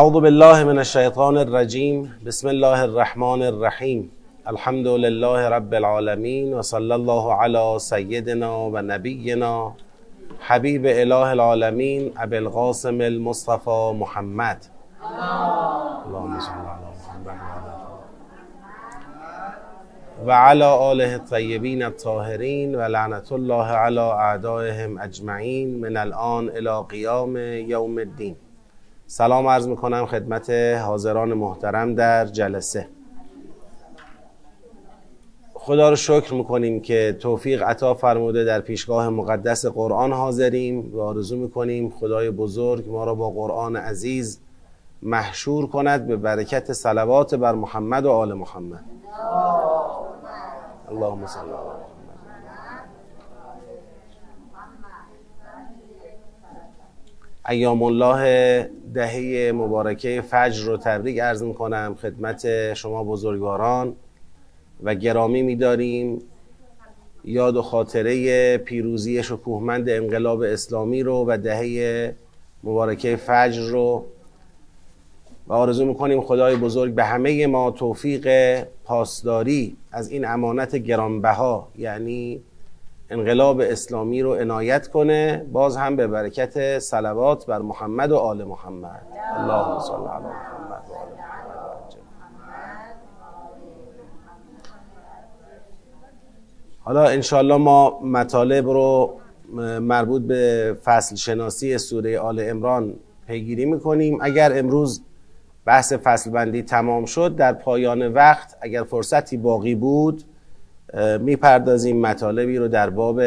اعوذ بالله من الشیطان الرجیم بسم الله الرحمن الرحیم الحمد لله رب العالمین و صلی الله علی سیدنا و نبینا حبیب اله العالمین ابی القاسم المصطفى محمد. اللهم صل علی محمد و علی آله الطیبین الطاهرین و لعنت الله علی اعدائهم اجمعین من الان الى قیام یوم الدین. سلام عرض می‌کنم خدمت حاضران محترم در جلسه. خدا رو شکر می‌کنیم که توفیق عطا فرموده در پیشگاه مقدس قرآن حاضریم. و آرزو می‌کنیم خدای بزرگ ما را با قرآن عزیز محشور کند. به برکت صلوات بر محمد و آل محمد. اللهم صل علی ایام الله دهه مبارکه فجر رو تبریک عرض می‌کنم خدمت شما بزرگواران و گرامی میداریم. یاد و خاطره پیروزی شکوهمند انقلاب اسلامی رو و دهه مبارکه فجر رو و آرزو می‌کنیم خدای بزرگ به همه ما توفیق پاسداری از این امانت گرانبها یعنی انقلاب اسلامی رو عنایت کنه باز هم به برکت صلوات بر محمد و آل محمد. اللهم صل علی محمد و آل حالا انشالله ما مطالب رو مربوط به فصل شناسی سوره آل امران پیگیری می‌کنیم. اگر امروز بحث فصل بندی تمام شد در پایان وقت اگر فرصتی باقی بود می‌پردازیم مطالبی رو در باب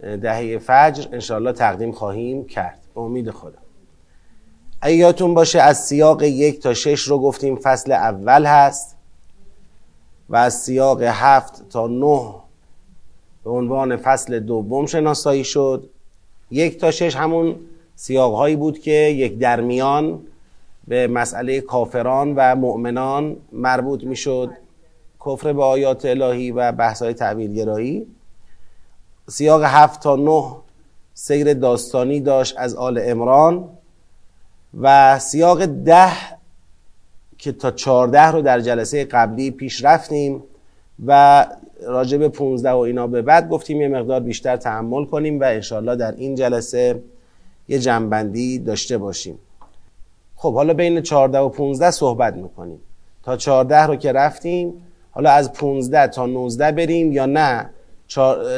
دهه فجر انشاءالله تقدیم خواهیم کرد. به امید خدا. ایاتون باشه از سیاق یک تا شش رو گفتیم فصل اول هست و از سیاق هفت تا نه به عنوان فصل دوم شناسایی شد. یک تا شش همون سیاق هایی بود که یک درمیان به مسئله کافران و مؤمنان مربوط می‌شد. کفر به آیات الهی و بحث های گرایی سیاق هفت تا نه سیر داستانی داشت از آل امران و سیاق ده که تا چارده رو در جلسه قبلی پیش رفتیم و راجع به 15 و اینا به بعد گفتیم یه مقدار بیشتر تحمل کنیم و انشالله در این جلسه یه جنبندی داشته باشیم. خب حالا بین 14 و 15 صحبت می‌کنیم. تا 14 رو که رفتیم حالا از 15 تا 19 بریم یا نه؟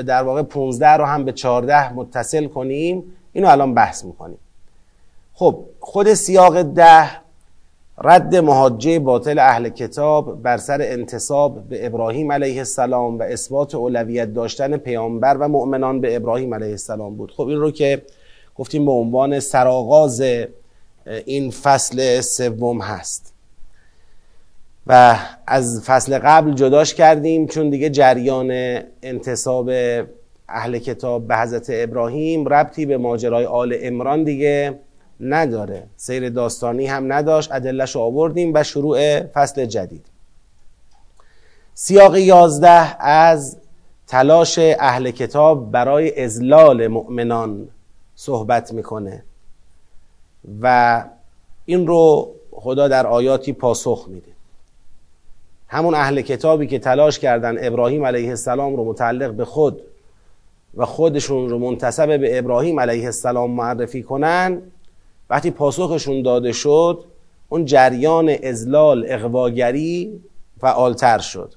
در واقع 15 رو هم به 14 متصل کنیم. اینو الان بحث می‌کنیم. خب خود سیاق ده رد محاجه باطل اهل کتاب بر سر انتصاب به ابراهیم علیه السلام و اثبات اولویت داشتن پیامبر و مؤمنان به ابراهیم علیه السلام بود. خب این رو که گفتیم به عنوان سرآغاز این فصل سوم هست. و از فصل قبل جداش کردیم چون دیگه جریان انتصاب اهل کتاب به حضرت ابراهیم ربطی به ماجرای آل امران دیگه نداره. سیر داستانی هم نداشت ادلش آوردیم و شروع فصل جدید. سیاق یازده از تلاش اهل کتاب برای ازلال مؤمنان صحبت می‌کنه و این رو خدا در آیاتی پاسخ میده. همون اهل کتابی که تلاش کردن ابراهیم علیه السلام رو متعلق به خود و خودشون رو منتصب به ابراهیم علیه السلام معرفی کنن وقتی پاسخشون داده شد اون جریان ازلال اقواگری فعالتر شد.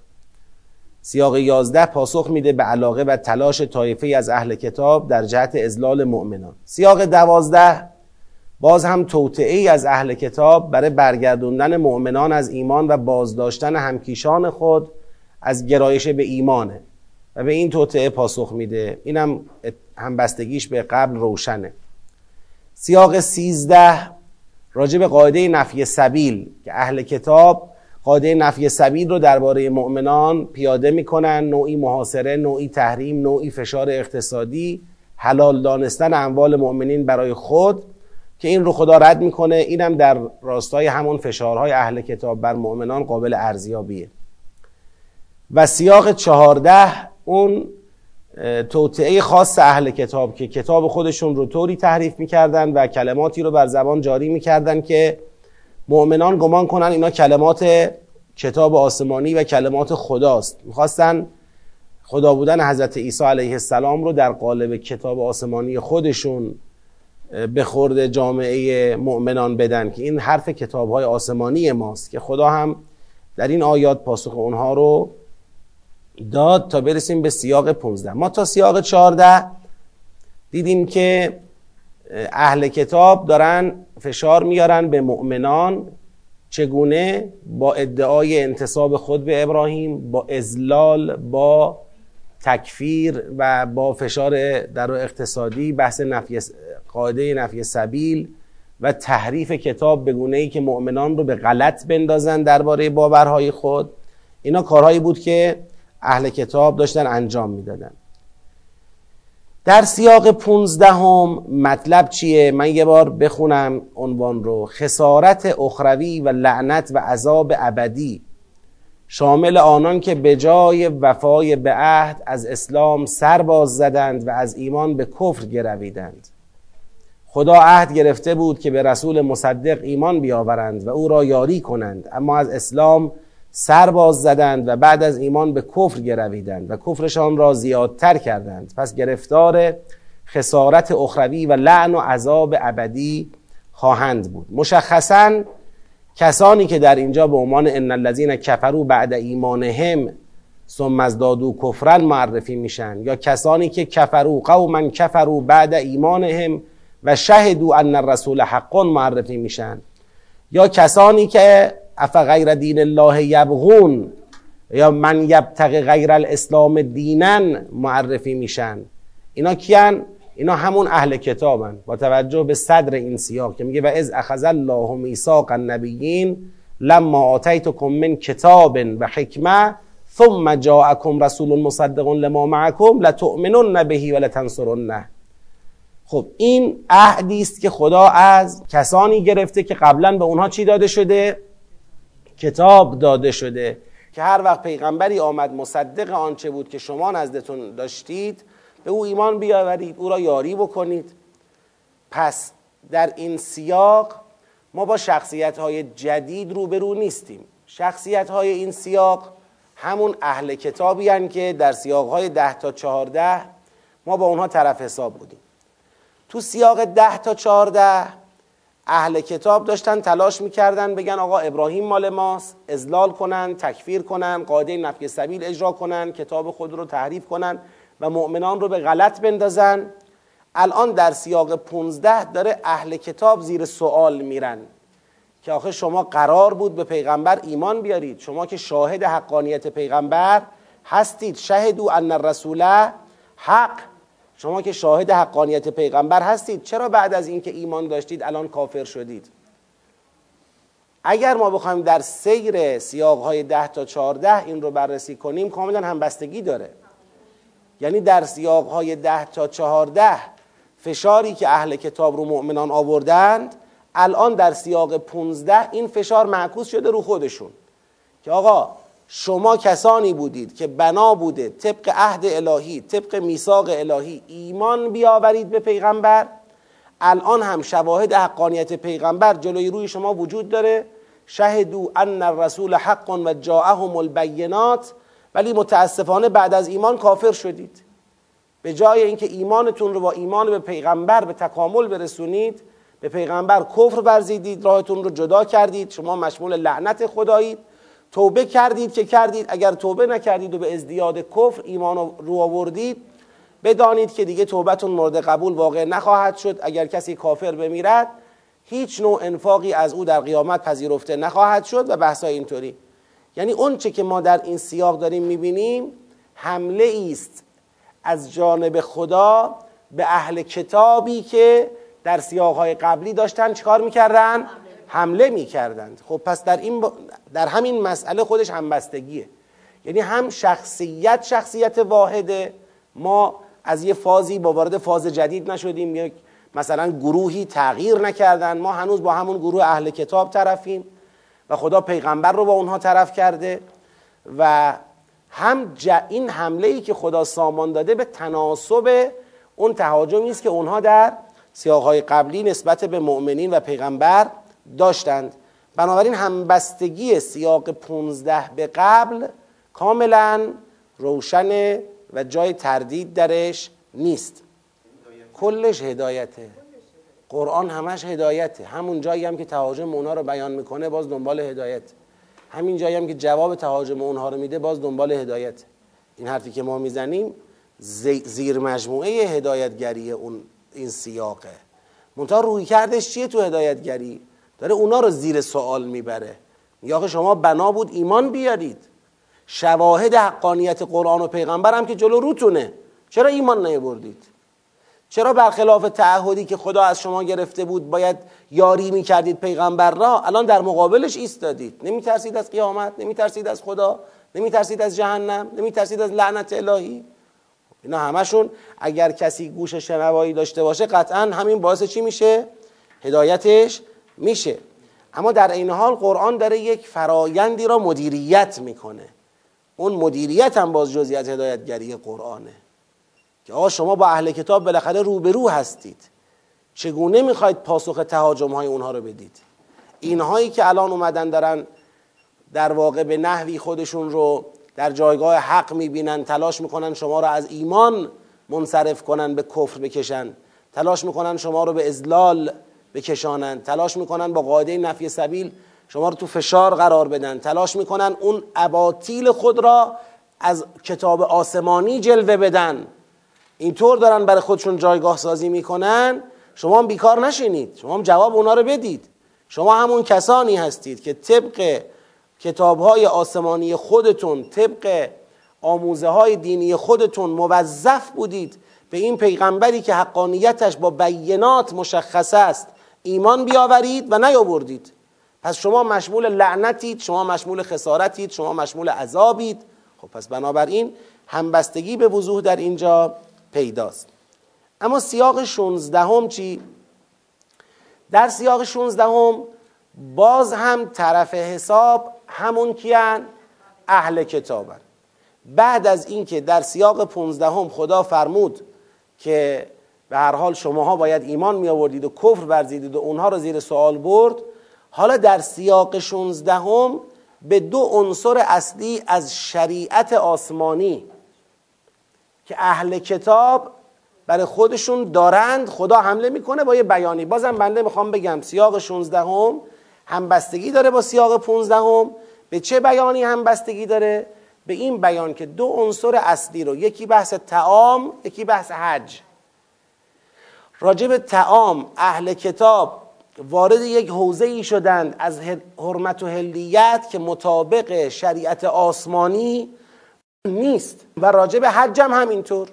سیاق یازده پاسخ میده به علاقه و تلاش طایفه از اهل کتاب در جهت ازلال مؤمنان. سیاق دوازده باز هم توطعه از اهل کتاب برای برگردوندن مؤمنان از ایمان و بازداشتن همکیشان خود از گرایش به ایمانه و به این توطعه پاسخ میده. اینم همبستگیش به قبل روشنه. سیاق سیزده راجع به قاعده نفی سبیل که اهل کتاب قاعده نفی سبیل رو درباره مؤمنان پیاده می‌کنن نوعی محاصره نوعی تحریم نوعی فشار اقتصادی حلال دانستن اموال مؤمنین برای خود که این رو خدا رد می‌کنه اینم در راستای همون فشارهای اهل کتاب بر مؤمنان قابل ارزیابیه. و سیاق چهارده اون توطعه خاص اهل کتاب که کتاب خودشون رو طوری تحریف می‌کردن و کلماتی رو بر زبان جاری می‌کردن که مؤمنان گمان کنن اینا کلمات کتاب آسمانی و کلمات خداست. می‌خواستن خدا بودن حضرت عیسی علیه السلام رو در قالب کتاب آسمانی خودشون به خورد جامعه مؤمنان بدن که این حرف کتاب های آسمانی ماست که خدا هم در این آیات پاسخ اونها رو داد تا برسیم به سیاق 15 ما تا سیاق 14 دیدیم که اهل کتاب دارن فشار میارن به مؤمنان چگونه با ادعای انتصاب خود به ابراهیم با ازلال با تکفیر و با فشار در اقتصادی بحث نفی قاعده نفی سبیل و تحریف کتاب به گونه ای که مؤمنان رو به غلط بندازن درباره باورهای خود اینا کارهایی بود که اهل کتاب داشتن انجام می‌دادن. در سیاق پونزدهم مطلب چیه؟ من یه بار بخونم عنوان رو. خسارت اخروی و لعنت و عذاب ابدی. شامل آنان که به جای وفای به عهد از اسلام سر باز زدند و از ایمان به کفر گرویدند. خدا عهد گرفته بود که به رسول مصدق ایمان بیاورند و او را یاری کنند. اما از اسلام سر باز زدند و بعد از ایمان به کفر گرویدند و کفرشان را زیادتر کردند. پس گرفتار خسارت اخروی و لعن و عذاب ابدی خواهند بود. مشخصا کسانی که در اینجا به عنوان ان الذین کفروا بعد ایمانهم ثم ازدادوا کفرا معرفی میشن یا کسانی که کفروا قوما کفروا بعد ایمانهم و شهدوا ان الرسول حق معرفی میشن. یا کسانی که اف غیر دین الله یبغون یا من یبتغ غیر الاسلام دینن معرفی میشن. اینا کیان؟ اینا همون اهل کتابن. با توجه به صدر این سیاق که میگه و از اخذ الله میثاق النبیین لما آتیتکم من کتاب و حکمه ثم جاءکم رسول مصدق لما معکم لتؤمنن بهی و لتنصرنه. خب این عهدی است که خدا از کسانی گرفته که قبلا به اونها چی داده شده؟ کتاب داده شده. که هر وقت پیغمبری آمد مصدق آنچه بود که شما نزدتون داشتید به او ایمان بیاورید او را یاری بکنید. پس در این سیاق ما با شخصیت های جدید روبرو نیستیم. شخصیت های این سیاق همون اهل کتابی که در سیاق های ده تا چهارده ما با اونها طرف حساب بودیم. تو سیاق ده تا چهارده اهل کتاب داشتن تلاش می‌کردن بگن آقا ابراهیم مال ماست ازلال کنن تکفیر کنن قاعده نفی سبیل اجرا کنن کتاب خود رو تحریف کنن و مؤمنان رو به غلط بندازن. الان در سیاق 15 داره اهل کتاب زیر سوال میرن که آخه شما قرار بود به پیغمبر ایمان بیارید. شما که شاهد حقانیت پیغمبر هستید. شهدو ان الرسول حق. شما که شاهد حقانیت پیغمبر هستید چرا بعد از اینکه ایمان داشتید الان کافر شدید؟ اگر ما بخوایم در سیر سیاق های ده تا چهارده این رو بررسی کنیم کاملا همبستگی داره. یعنی در سیاق های ده تا چهارده فشاری که اهل کتاب رو مؤمنان آوردند الان در سیاق 15 این فشار معکوس شده رو خودشون. که آقا شما کسانی بودید که بنا بوده طبق عهد الهی طبق میثاق الهی ایمان بیاورید به پیغمبر. الان هم شواهد حقانیت پیغمبر جلوی روی شما وجود داره. شهدو ان الرسول حق و جاءهم البینات. ولی متاسفانه بعد از ایمان کافر شدید. به جای اینکه ایمانتون رو با ایمان به پیغمبر به تکامل برسونید به پیغمبر کفر ورزیدید راهتون رو جدا کردید. شما مشمول لعنت خدایید. توبه کردید که کردید. اگر توبه نکردید و به ازدیاد کفر ایمان رو آوردید بدانید که دیگه توبتون مورد قبول واقع نخواهد شد. اگر کسی کافر بمیرد هیچ نوع انفاقی از او در قیامت پذیرفته نخواهد شد و بحثای اینطوری. یعنی اون چه که ما در این سیاق داریم می‌بینیم حمله است از جانب خدا به اهل کتابی که در سیاقهای قبلی داشتن چیکار می‌کردن؟ حمله می‌کردند. خب پس در, این در همین مسئله خودش همبستگیه. یعنی هم شخصیت شخصیت واحده. ما از یه فازی با وارد فاز جدید نشدیم. یک مثلا گروهی تغییر نکردن. ما هنوز با همون گروه اهل کتاب طرفیم و خدا پیغمبر رو با اونها طرف کرده و هم این حمله ای که خدا سامان داده به تناسب اون تهاجمی است که اونها در سیاقهای قبلی نسبت به مؤمنین و پیغمبر داشتند. بنابراین همبستگی سیاق 15 به قبل کاملا روشن و جای تردید درش نیست. کلش هدایته. قرآن همش هدایته. همون جایی هم که تهاجم اونها رو بیان می‌کنه باز دنبال هدایت. همین جایی هم که جواب تهاجم اونها رو میده باز دنبال هدایت. این حرفی که ما می‌زنیم زیر مجموعه هدایتگری اون این سیاقه. منتها روی کردش چیه تو هدایتگری؟ داره اونا رو زیر سوال می‌بره. یا شما بنا بود ایمان بیارید. شواهد حقانیت قرآن و پیغمبر هم که جلو روتونه. چرا ایمان نیاوردید؟ چرا برخلاف تعهدی که خدا از شما گرفته بود باید یاری می‌کردید پیغمبر را؟ الان در مقابلش ایستادید. نمیترسید از قیامت نمیترسید از خدا نمیترسید از جهنم نمیترسید از لعنت الهی. اینا همشون اگر کسی گوش شنوایی داشته باشه قطعا همین باعث چی میشه؟ هدایتش میشه. اما در این حال قرآن داره یک فرایندی را مدیریت می‌کنه. اون مدیریت هم باز جزیت هدایتگری قرآنه. که آقا شما با اهل کتاب بالاخره روبرو هستید. چگونه می‌خواید پاسخ تهاجم های اونها رو بدید؟ اینهایی که الان اومدن دارن در واقع به نحوی خودشون رو در جایگاه حق می‌بینن تلاش می‌کنن شما رو از ایمان منصرف کنن به کفر بکشن. تلاش می‌کنن شما رو به ازلال بکشانن تلاش می‌کنن با قاعده نفی سبیل شما رو تو فشار قرار بدن. تلاش می‌کنن اون اباطیل خود را از کتاب آسمانی جلوه بدن. اینطور دارن برای خودشون جایگاه سازی می‌کنن. شما هم بیکار نشینید. شما هم جواب اونا رو بدید. شما همون کسانی هستید که طبق کتاب های آسمانی خودتون طبق آموزه های دینی خودتون موظف بودید به این پیغمبری که حقانیتش با بینات مشخص است ایمان بیاورید و نیاوردید. پس شما مشمول لعنتید شما مشمول خسارتید شما مشمول عذابید. خب پس بنابراین همبستگی به وضوح در اینجا پیداست. اما سیاق 16 هم چی؟ در سیاق 16 هم باز هم طرف حساب همون کیان؟ اهل کتابن. بعد از اینکه در سیاق 15 هم خدا فرمود که به هر حال شماها باید ایمان می آوردید و کفر ورزیدید و اونها رو زیر سوال برد. حالا در سیاق 16 هم به دو عنصر اصلی از شریعت آسمانی که اهل کتاب برای خودشون دارند خدا حمله می‌کنه با یه بیانی. بازم بنده می‌خوام بگم سیاق 16 هم همبستگی داره با سیاق 15 هم به چه بیانی همبستگی داره؟ به این بیان که دو عنصر اصلی رو یکی بحث تعام یکی بحث حج. راجب تعام اهل کتاب وارد یک حوزه ای شدند از حرمت و هلیت که مطابق شریعت آسمانی نیست. و راجب حج هم همینطور.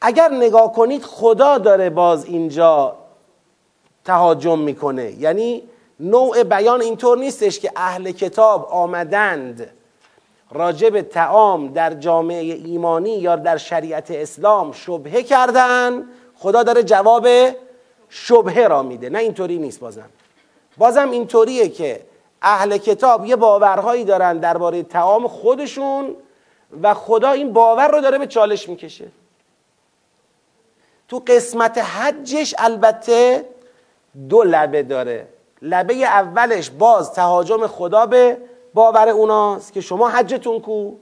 اگر نگاه کنید خدا داره باز اینجا تهاجم می‌کنه. یعنی نوع بیان اینطور نیستش که اهل کتاب آمدند راجب تعام در جامعه ایمانی یا در شریعت اسلام شبهه کردن خدا داره جواب شبهه را میده. نه اینطوری نیست بازم. بازم اینطوریه که اهل کتاب یه باورهایی دارن درباره تعام خودشون و خدا این باور رو داره به چالش می‌کشه. تو قسمت حجش البته دو لبه داره. لبه اولش باز تهاجم خدا به باور اوناست که شما حجتون کو.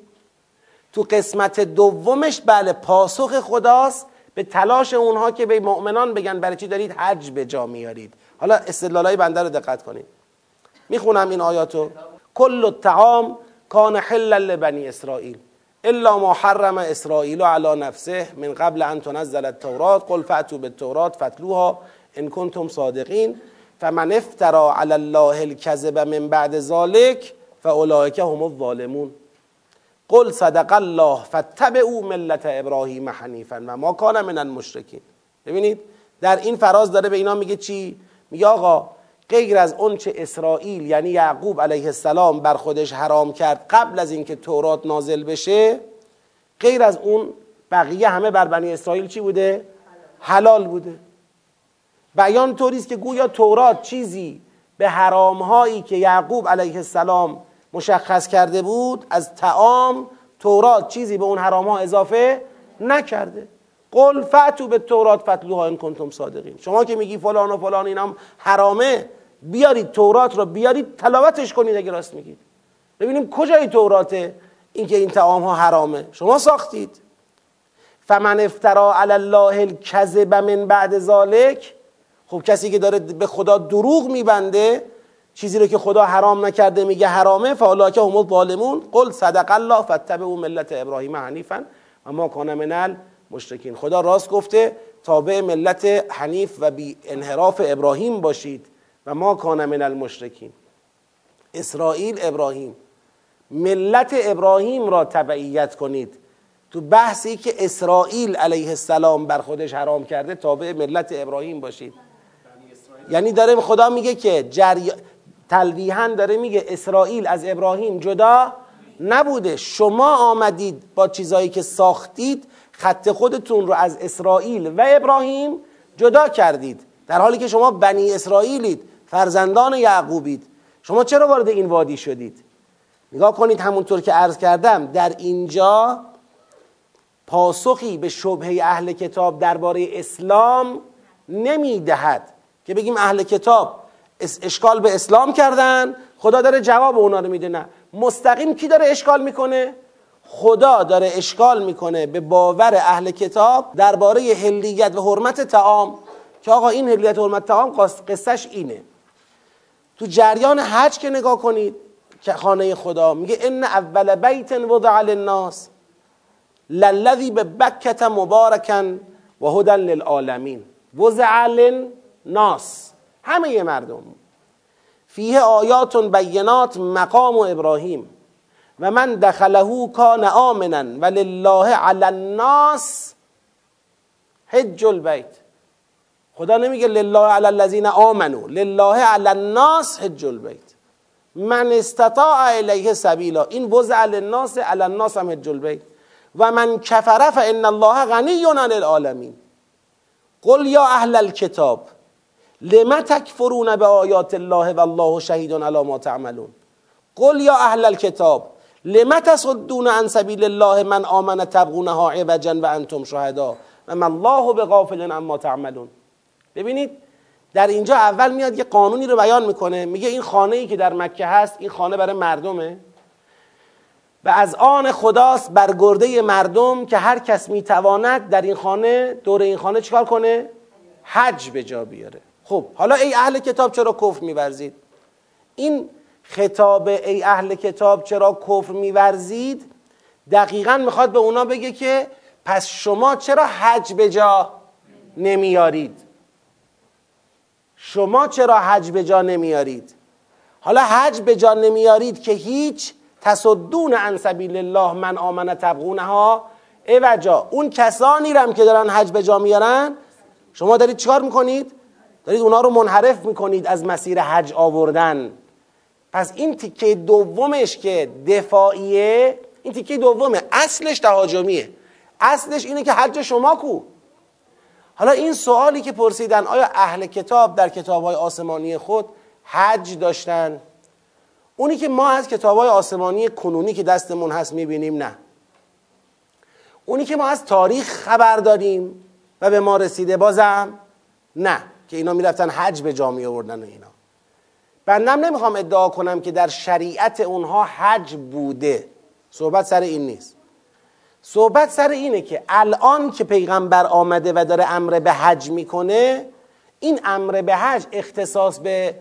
تو قسمت دومش بله پاسخ خداست. به تلاش اونها که به مؤمنان بگن برای چی دارید حج به جا میارید. حالا استدلالای بنده رو دقت کنید. می‌خونم این آیاتو. کل الطعام کان حلا لبنی اسرائیل الا ما حرم اسرائیل علی نفسه من قبل ان تنزل التورات قل فاتوا بالتورات فتلوها ان کنتم صادقین فمن افترا علی الله الكذب من بعد ذلك فاولئک هم الظالمون. قل صدق الله فتبعوا ملت ابراهیم حنیفا و ما کان من المشرکین. ببینید در این فراز داره به اینا میگه چی؟ میگه آقا غیر از اون چه اسرائیل یعنی یعقوب علیه السلام بر خودش حرام کرد قبل از اینکه تورات نازل بشه غیر از اون بقیه همه بر بنی اسرائیل چی بوده؟ حلال بوده. بیان طوری است که گویا تورات چیزی به حرام هایی که یعقوب علیه السلام مشخص کرده بود از تعام تورات چیزی به اون حرام ها اضافه نکرده. قل فتو به تورات فتلوها این کنتم صادقین. شما که میگی فلان و فلان اینم حرامه بیارید تورات رو بیارید تلاوتش کنید اگه راست میگید. ببینیم کجای توراته اینکه این تعام ها حرامه. شما ساختید. فمن افترا علی الله الکذب من بعد ذالک خب کسی که داره به خدا دروغ میبنده چیزی رو که خدا حرام نکرده میگه حرامه فالاکه هم الظالمون. قل صدق الله فتبعوا ملت ابراهیم حنیفا و ما کان من المشرکین. خدا راست گفته تابع ملت حنیف و بی انحراف ابراهیم باشید و ما کان من المشرکین. اسرائیل ابراهیم ملت ابراهیم را تبعیت کنید. تو بحثی که اسرائیل علیه السلام بر خودش حرام کرده تابع ملت ابراهیم باشید. یعنی داره خدا میگه که جری... تلویحا داره میگه اسرائیل از ابراهیم جدا نبوده. شما آمدید با چیزایی که ساختید خط خودتون رو از اسرائیل و ابراهیم جدا کردید. در حالی که شما بنی اسرائیلید فرزندان یعقوبید. شما چرا وارد این وادی شدید؟ نگاه کنید همونطور که عرض کردم در اینجا پاسخی به شبهه اهل کتاب درباره اسلام نمی‌دهد. که بگیم اهل کتاب اشکال به اسلام کردن. خدا داره جواب اونا رو میده نه. مستقیم کی داره اشکال می‌کنه؟ خدا داره اشکال می‌کنه به باور اهل کتاب درباره هلیت و حرمت تعام که آقا این هلیت و حرمت تعام قصهش اینه. تو جریان حج که نگاه کنید که خانه خدا میگه ان اول بیت وضع للناس للذی به بکت مبارکن و هدن للعالمین. وضع للناس. همه مردم. فیه آیات بینات مقام و ابراهیم. و من دخله کان آمنا و لله علی الناس حج البیت. خدا نمیگه لله علی الذین آمنو لله علی الناس حج البیت. من استطاع الیه سبیلا. این وضع للناس علی الناس هم حج البیت. و من کفر فان الله غنی عن العالمین. قل یا اهل الكتاب لما تکفرون به آیات الله و الله شهید علی ما تعملون؟ قل یا اهل الكتاب لما تصدون عن سبیل الله من آمن تبغونها عوجا و انتم شهدا؟ و من الله به غافل عما تعملون. ببینید در اینجا اول میاد یه قانونی رو بیان می‌کنه میگه این خانه ای که در مکه هست این خانه برای مردمه. و از آن خداست بر گرده مردم که هر کس می‌تواند در این خانه دور این خانه چیکار کنه؟ حج به جا بیاره. خب حالا ای اهل کتاب چرا کفر میورزید؟ این خطاب ای اهل کتاب چرا کفر میورزید؟ دقیقا می‌خواد به اونا بگه که پس شما چرا حج به جا نمیارید شما چرا حج به جا نمیارید حالا حج به جا نمیارید که هیچ تصدون عن سبیل الله من آمن تبغونها؟ اوجا اون کسانی رم که دارن حج به جا میارن شما دارید چیکار می‌کنید؟ دارید اونا رو منحرف می‌کنید از مسیر حج آوردن. پس این تیکه دومش که دفاعیه این تیکه دومه. اصلش تهاجمیه. اصلش اینه که حج شما کو. حالا این سوالی که پرسیدن آیا اهل کتاب در کتاب های آسمانی خود حج داشتن؟ اونی که ما از کتاب های آسمانی کنونی که دستمون هست می‌بینیم نه. اونی که ما از تاریخ خبر داریم و به ما رسیده بازم نه. که اینا می‌رفتن حج به جا می آوردن و اینا. بندم نمی‌خوام ادعا کنم که در شریعت اونها حج بوده. صحبت سر این نیست. صحبت سر اینه که الان که پیغمبر آمده و داره امر به حج می‌کنه این امر به حج اختصاص به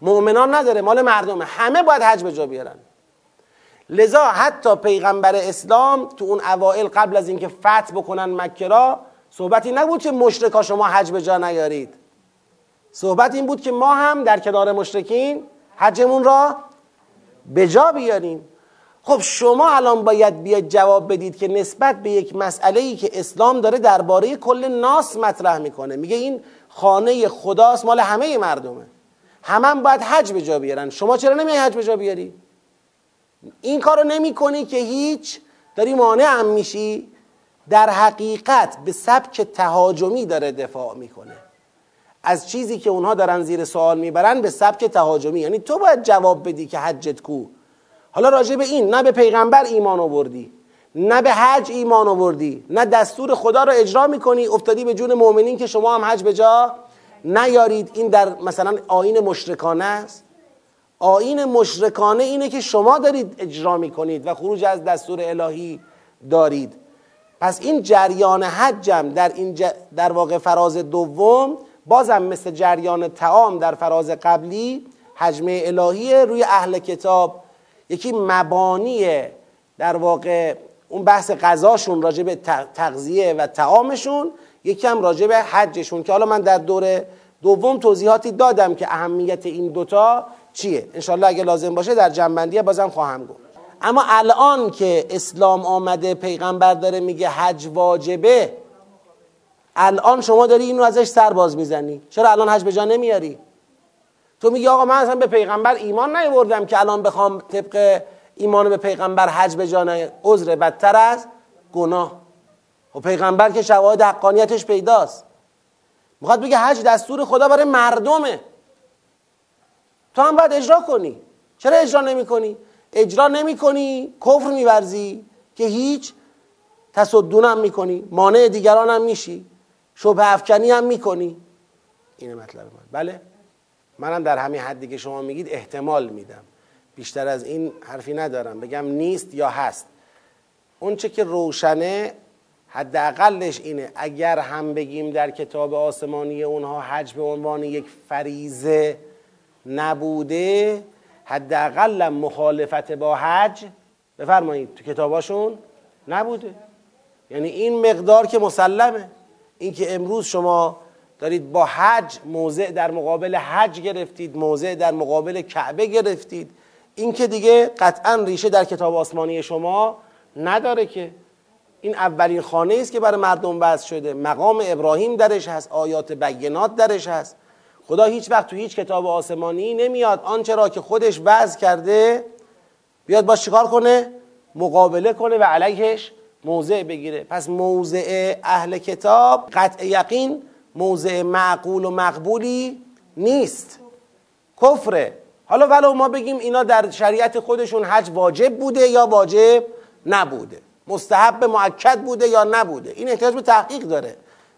مؤمنان نداره مال مردمه. همه باید حج به جا بیارن. لذا حتی پیغمبر اسلام تو اون اوائل قبل از اینکه فتح بکنن مکه را صحبتی نبود که مشرکا شما حج به جا نیارید. صحبت این بود که ما هم در کنار مشرکین حجمون را به جا بیاریم. خب شما الان باید بیاید جواب بدید که نسبت به یک مسئله ای که اسلام داره درباره کل ناس مطرح می‌کنه. میگه این خانه خداست مال همه مردمه. هم باید حج به جا بیارن. شما چرا نمیای حج به جا بیاری؟ این کارو نمی کنی که هیچ؟ داری مانع هم میشی؟ در حقیقت به سبک تهاجمی داره دفاع می‌کنه. از چیزی که اونها دارن زیر سوال می‌برن به سبک تهاجمی. یعنی تو باید جواب بدی که حجت کو. حالا راجع به این نه به پیغمبر ایمان آوردی نه به حج ایمان آوردی نه دستور خدا رو اجرا می‌کنی افتادی به جون مؤمنین که شما هم حج به جا نیارید. این در مثلا آین مشرکانه است. آین مشرکانه اینه که شما دارید اجرا می‌کنید و خروج از دستور الهی دارید. پس این جریان حجم در این در واقع فراز دوم بازم مثل جریان تعام در فراز قبلی حجمه الهی روی اهل کتاب یکی مبانی در واقع اون بحث غذاشون راجع به تغذیه و تعامشون یکی هم راجع به حجشون که حالا من در دور دوم توضیحاتی دادم که اهمیت این دوتا چیه. انشالله اگه لازم باشه در جنبندی بازم خواهم گفت. اما الان که اسلام آمده پیغمبر داره میگه حج واجبه الان شما داری اینو ازش سر باز می‌زنی. چرا الان حج به جا نمیاری؟ تو میگی آقا من اصلا به پیغمبر ایمان نیوردم که الان بخوام طبق ایمان به پیغمبر حج به جا عذر بدتر از گناه. و خب پیغمبر که شواهد حقانیتش پیداست. می‌خواد بگه حج دستور خدا برای مردمه. تو هم باید اجرا کنی. چرا اجرا نمی کنی؟ اجرا نمی کنی کفر میورزی که هیچ تصدون هم می‌کنی. مانع دیگران هم میشی. شبه افکنی هم می‌کنی. اینه مطلب من. بله؟ منم در همین حدی که شما میگید احتمال میدم. بیشتر از این حرفی ندارم. بگم نیست یا هست. اون چه که روشنه حداقلش اینه. اگر هم بگیم در کتاب آسمانی اونها حج به عنوان یک فریزه نبوده حداقل مخالفت با حج بفرمایید تو کتاباشون نبوده. یعنی این مقدار که مسلمه. اینکه امروز شما دارید با حج موضع در مقابل حج گرفتید موضع در مقابل کعبه گرفتید این که دیگه قطعا ریشه در کتاب آسمانی شما نداره که. این اولین خانه است که برای مردم وضع شده. مقام ابراهیم درش هست آیات بینات درش هست. خدا هیچ وقت تو هیچ کتاب آسمانی نمیاد. آنچه را که خودش وضع کرده بیاد با چیکار کنه؟ مقابله کنه و علیهش موضع بگیره. پس موضع اهل کتاب قطع یقین موضع معقول و مقبولی نیست. کفره. حالا ولو ما بگیم اینا در شریعت خودشون حج واجب بوده یا واجب نبوده. مستحب معکد بوده یا نبوده. این احتیاج به تحقیق داره.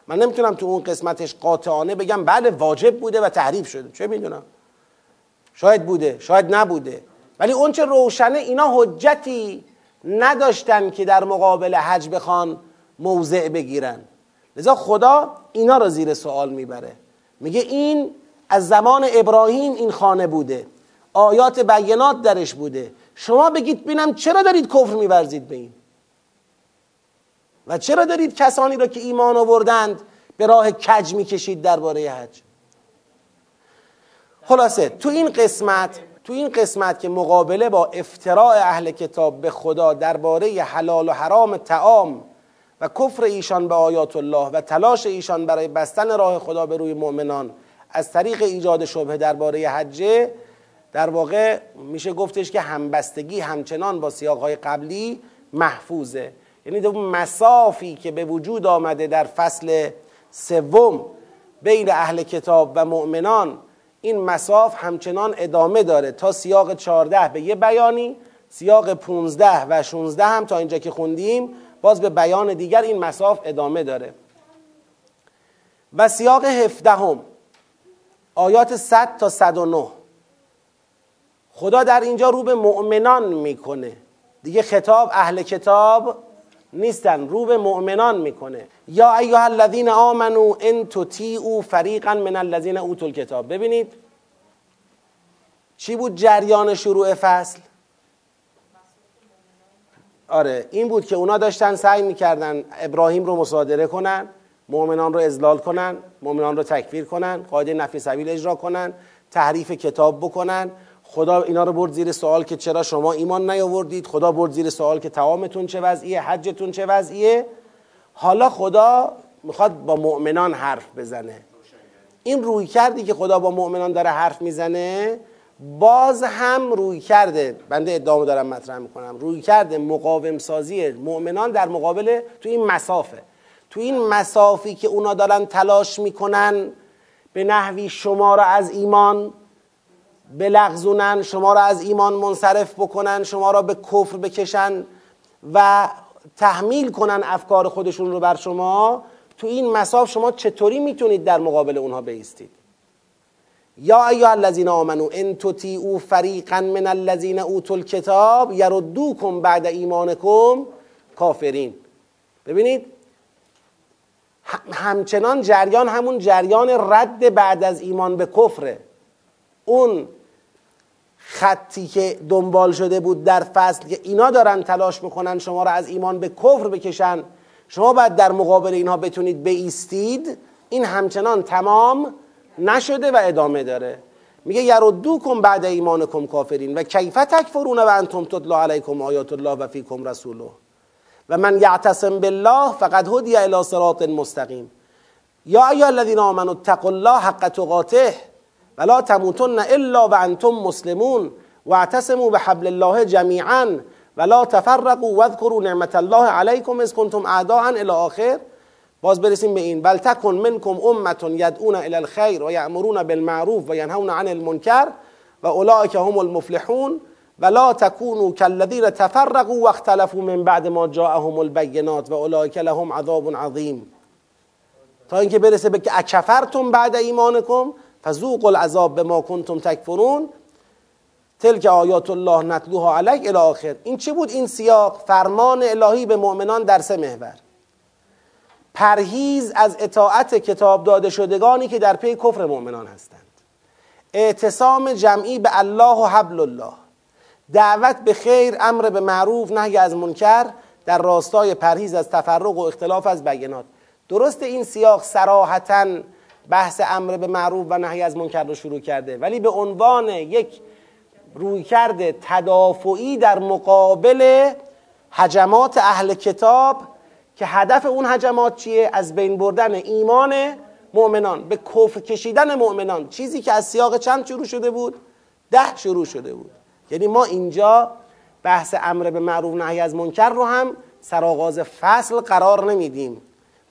من نمی‌تونم تو اون قسمتش قاطعانه بگم بله واجب بوده و تحریف شده. چه می‌دونم؟ شاید بوده شاید نبوده. ولی اون چه روشنه اینا حجتی نداشتن که در مقابل حج بخوان موضع بگیرن. لذا خدا اینا را زیر سوال می‌بره. میگه این از زمان ابراهیم این خانه بوده. آیات بینات درش بوده. شما بگید بینم چرا دارید کفر میورزید به این؟ و چرا دارید کسانی را که ایمان آوردند به راه کج می‌کشید درباره حج؟ خلاصه تو این قسمت تو این قسمت که مقابله با افتراع اهل کتاب به خدا درباره حلال و حرام تعام و کفر ایشان به آیات الله و تلاش ایشان برای بستن راه خدا به روی مؤمنان از طریق ایجاد شبه درباره حجه در واقع میشه گفتش که همبستگی همچنان با سیاقهای قبلی محفوظه. یعنی اون مسافی که به وجود آمده در فصل سوم بین اهل کتاب و مؤمنان این مساف همچنان ادامه داره تا سیاق 14 به یه بیانی سیاق 15 و 16 هم تا اینجا که خوندیم. باز به بیان دیگر این مساف ادامه داره. و سیاق 17 هم آیات 100 تا 109 خدا در اینجا رو به مؤمنان می‌کنه. دیگه خطاب اهل کتاب نیستن رو به مؤمنان می‌کنه. یا ایها الذین آمنو ان تطیعوا فریقا من الذین اوتوا الکتاب. ببینید چی بود جریان شروع فصل؟ آره این بود که اونا داشتن سعی می‌کردن ابراهیم رو مصادره کنن مؤمنان رو ازلال کنن مؤمنان رو تکفیر کنن قاعده نفی سبیل اجرا کنن تحریف کتاب بکنن. خدا اینا رو برد زیر سوال که چرا شما ایمان نیاوردید؟ خدا برد زیر سوال که توامتون چه وضعیه؟ حجتون چه وضعیه؟ حالا خدا می‌خواد با مؤمنان حرف بزنه. این روی کردی که خدا با مؤمنان داره حرف می‌زنه باز هم روی کرده. بنده ادامه دارم مطرح می‌کنم. روی کرده مقاوم سازی مؤمنان در مقابل تو این مسافه. تو این مسافی که اونا دارن تلاش می‌کنن به نحوی شما را از ایمان بلغزونن شما را از ایمان منصرف بکنن شما را به کفر بکشن و تحمیل کنن افکار خودشون رو بر شما تو این مساف شما چطوری می‌تونید در مقابل اونها بیستید؟ یا ایها الذین آمنو ان تطیعوا فریقا من الذین اوتوا الکتاب یردوکم بعد ایمانکم کافرین. ببینید همچنان جریان همون جریان رد بعد از ایمان به کفره. اون خطی که دنبال شده بود در فصل که اینا دارن تلاش می‌کنن شما را از ایمان به کفر بکشن شما باید در مقابل اینها بتونید بیستید این همچنان تمام نشده و ادامه داره. میگه یردوکم بعد ایمانکم کافرین و کیف تکفرون و انتم تتلا علیکم آیات الله و فیکم رسوله. و من یعتصم بالله فقد هدی الی صراط مستقیم. یا ایها الذین آمنوا اتقوا الله حق تقاته. ولا تموتن الا و انتم مسلمون واعتصموا بحبل الله جمیعا ولا تفرقوا واذكروا نعمت الله علیکم اذ کنتم اعداء الی آخر. باز برسیم به این. بل تکن منکم امه یدعون الی الخیر و یأمرون بالمعروف و ینهون عن المنکر و اولئک هم المفلحون. ولا تكونوا كالذين تفرقوا واختلفوا من بعد ما جاءهم البینات و اولئک لهم عذاب عظیم. تا اینکه برسه به که اکفرتم بعد ایمانکم فذوقوا العذاب بما کنتم تکفرون تلک آیات الله نتلوها علیک الی آخر. این چی بود؟ این سیاق فرمان الهی به مؤمنان در سه محور. پرهیز از اطاعت کتاب داده شدگانی که در پی کفر مؤمنان هستند. اعتصام جمعی به الله و حبل الله. دعوت به خیر امر به معروف نهی از منکر در راستای پرهیز از تفرق و اختلاف از بیانات درست این سیاق سراحتا بحث امر به معروف و نهی از منکر رو شروع کرده. ولی به عنوان یک رویکرد تدافعی در مقابل حجمات اهل کتاب که هدف اون هجمات چیه؟ از بین بردن ایمان مؤمنان. به کفر کشیدن مؤمنان. چیزی که از سیاق چند شروع شده بود؟ ده شروع شده بود. یعنی ما اینجا بحث امر به معروف نهی از منکر رو هم سرآغاز فصل قرار نمیدیم.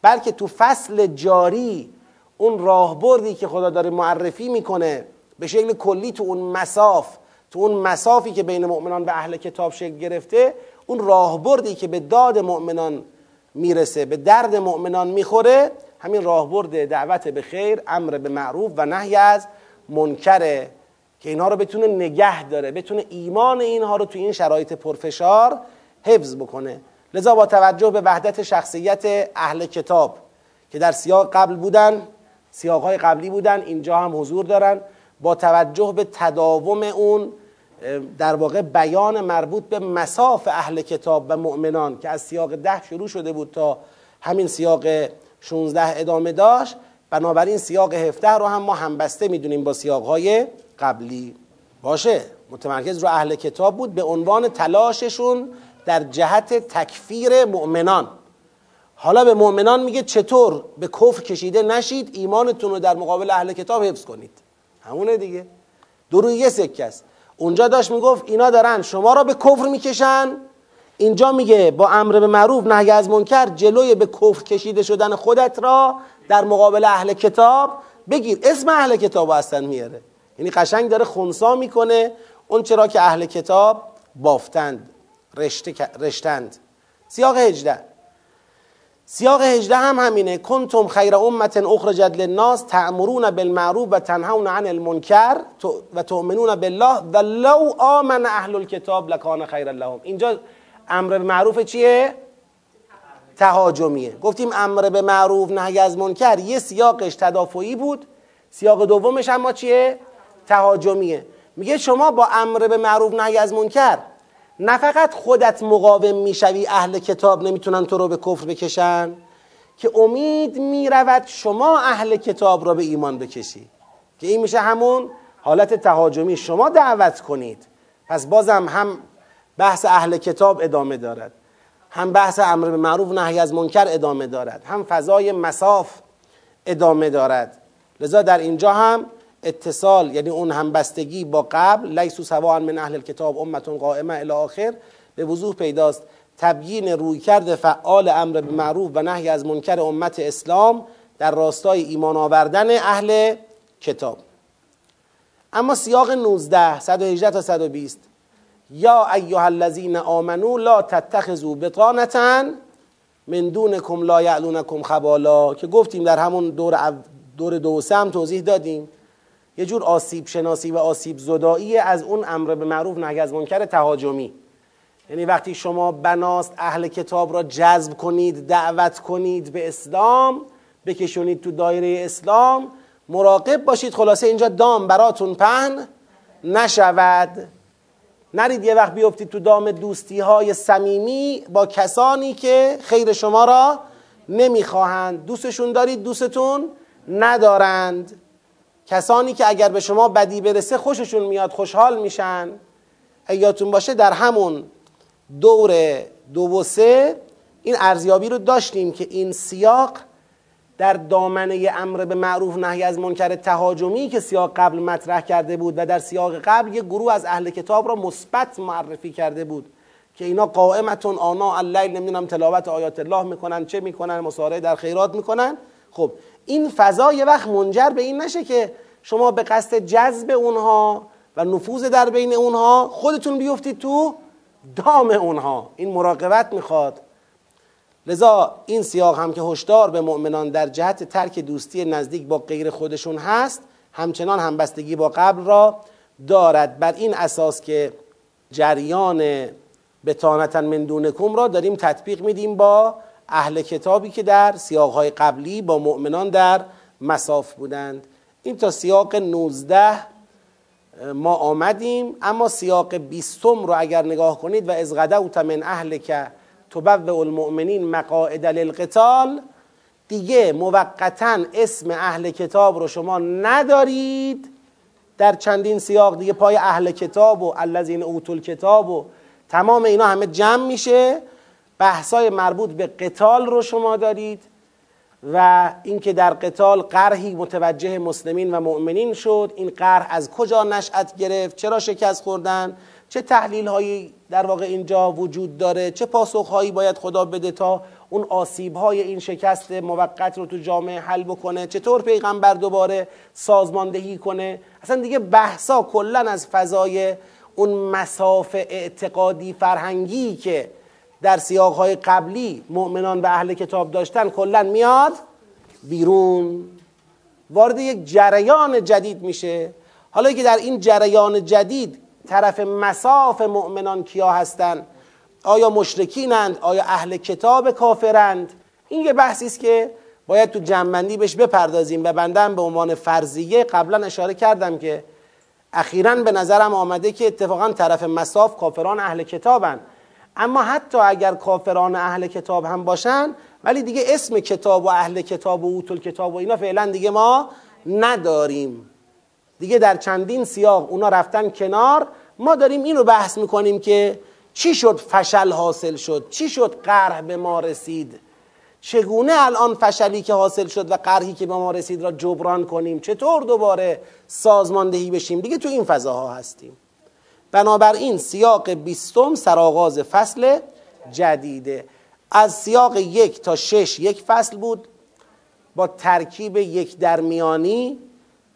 بلکه تو فصل جاری اون راهبردی که خدا داره معرفی می‌کنه به شکل کلی تو اون مساف تو اون مسافی که بین مؤمنان و اهل کتاب شکل گرفته اون راهبردی که به داد مؤمنان می‌رسه به درد مؤمنان می‌خوره همین راهبرد دعوت به خیر امر به معروف و نهی از منکره که اینها رو بتونه نگه داره بتونه ایمان اینها رو تو این شرایط پرفشار حفظ بکنه. لذا با توجه به وحدت شخصیت اهل کتاب که در سیاق قبل بودن سیاقهای قبلی بودن اینجا هم حضور دارن. با توجه به تداوم اون در واقع بیان مربوط به مساف اهل کتاب و مؤمنان که از سیاق ده شروع شده بود تا همین سیاق 16 ادامه داشت بنابراین سیاق 17 رو هم ما همبسته می‌دونیم با سیاقهای قبلی. باشه متمرکز رو اهل کتاب بود به عنوان تلاششون در جهت تکفیر مؤمنان. حالا به مؤمنان میگه چطور به کفر کشیده نشید؟ ایمانتون رو در مقابل اهل کتاب حفظ کنید. همونه دیگه. دو یه سکه است. اونجا داشت می‌گفت اینا دارن شما را به کفر می‌کشن. اینجا میگه با امر به معروف نهی از منکر جلوی به کفر کشیده شدن خودت را در مقابل اهل کتاب بگیر. اسم اهل کتاب اصلا میاره. یعنی قشنگ داره خونسا می‌کنه. اون چرا که اهل کتاب بافتند رشتند. سیاق هجده. سیاق هجده هم همینه. کنتم خیر امت اخرجت للناس تعمرون بالمعروف و تنهون عن المنکر و تؤمنون بالله و لو آمن اهل الكتاب لکان خیر لهم. اینجا امر به معروف چیه؟ تهاجمیه. گفتیم امر به معروف نهی از منکر. یه سیاقش تدافعی بود. سیاق دومش اما چیه؟ تهاجمیه. میگه شما با امر به معروف نهی از منکر نه فقط خودت مقاوم می‌شوی اهل کتاب نمی‌تونن تو رو به کفر بکشن؟ که امید می‌رود شما اهل کتاب را به ایمان بکشی. که این میشه همون حالت تهاجمی. شما دعوت کنید. پس بازم هم بحث اهل کتاب ادامه دارد. هم بحث امر به معروف نهی از منکر ادامه دارد. هم فضای مساف ادامه دارد. لذا در اینجا هم اتصال یعنی اون همبستگی با قبل لیسو سواء من اهل الكتاب امتون قائمه الی آخر به وضوح پیداست. تبیین رویکرد فعال امر به معروف و نهی از منکر امت اسلام در راستای ایمان آوردن اهل کتاب. اما سیاق 19 118 تا 120 یا ایها الذین آمنو لا تتخذوا بطانه من دونکم لا یعلونکم خبالا که گفتیم در همون دور دور دو هم توضیح دادیم. یه جور آسیب شناسی و آسیب زدایی از اون امر به معروف نهی از منکر تهاجمی. یعنی وقتی شما بناست اهل کتاب را جذب کنید دعوت کنید به اسلام بکشونید تو دایره اسلام مراقب باشید. خلاصه اینجا دام براتون پهن نشود. نرید یه وقت بیفتید تو دام دوستی های صمیمی با کسانی که خیر شما را نمی‌خواهند. دوستشون دارید دوستتون ندارند. کسانی که اگر به شما بدی برسه خوششون میاد خوشحال میشن. یادتون باشه در همون دور دو و سه این ارزیابی رو داشتیم که این سیاق در دامنه امر به معروف نهی از منکر تهاجمی که سیاق قبل مطرح کرده بود و در سیاق قبل یک گروه از اهل کتاب را مثبت معرفی کرده بود که اینا قائمتون آنا اللیل نمی‌دونم تلاوت آیات الله می‌کنن چه می‌کنن مصارعه در خیرات می‌کنن. خب این فضا یه وقت منجر به این نشه که شما به قصد جذب اونها و نفوذ در بین اونها خودتون بیفتید تو دام اونها. این مراقبت می‌خواد. لذا این سیاق هم که هشدار به مؤمنان در جهت ترک دوستی نزدیک با غیر خودشون هست همچنان همبستگی با قبل را دارد. بر این اساس که جریان بتانتا من دونکم را داریم تطبیق میدیم با اهل کتابی که در سیاقهای قبلی با مؤمنان در مساف بودند. این تا سیاق 19 ما آمدیم اما سیاق بیستم رو اگر نگاه کنید و از غدوت من اهل که تبوع المؤمنین مقاعد للقتال دیگه موقتا اسم اهل کتاب رو شما ندارید. در چندین سیاق دیگه پای اهل کتاب و الذین اوتول کتاب و تمام اینا همه جمع میشه. بحثای مربوط به قتال رو شما دارید و اینکه در قتال قرهی متوجه مسلمین و مؤمنین شد. این قرح از کجا نشأت گرفت؟ چرا شکست خوردن؟ چه تحلیل هایی در واقع اینجا وجود داره؟ چه پاسخ هایی باید خدا بده تا اون آسیب های این شکست موقت رو تو جامعه حل بکنه؟ چطور پیغمبر دوباره سازماندهی کنه؟ اصلا دیگه بحثا کلا از فضای اون مساف اعتقادی فرهنگی که در سیاق های قبلی مؤمنان و اهل کتاب داشتن کلا میاد بیرون. وارد یک جریان جدید میشه. حالا که در این جریان جدید طرف مساف مؤمنان کیا هستند آیا مشرکینند؟ آیا اهل کتاب کافرند؟ این یه بحثی است که باید تو جنبندی بهش بپردازیم و بندم به عنوان فرضیه قبلا اشاره کردم که اخیرا به نظرم آمده که اتفاقا طرف مساف کافران اهل کتابند اما حتی اگر کافران اهل کتاب هم باشن ولی دیگه اسم کتاب و اهل کتاب و اوتول کتاب و اینا فعلا دیگه ما نداریم. دیگه در چندین سیاق اونا رفتن کنار. ما داریم اینو بحث می‌کنیم که چی شد فشل حاصل شد؟ چی شد قرح به ما رسید؟ چگونه الان فشلی که حاصل شد و قرحی که به ما رسید را جبران کنیم؟ چطور دوباره سازماندهی بشیم؟ دیگه تو این فضاها هستیم. بنابراین سیاق بیستم سرآغاز فصل جدیده. از سیاق یک تا شش یک فصل بود با ترکیب یک درمیانی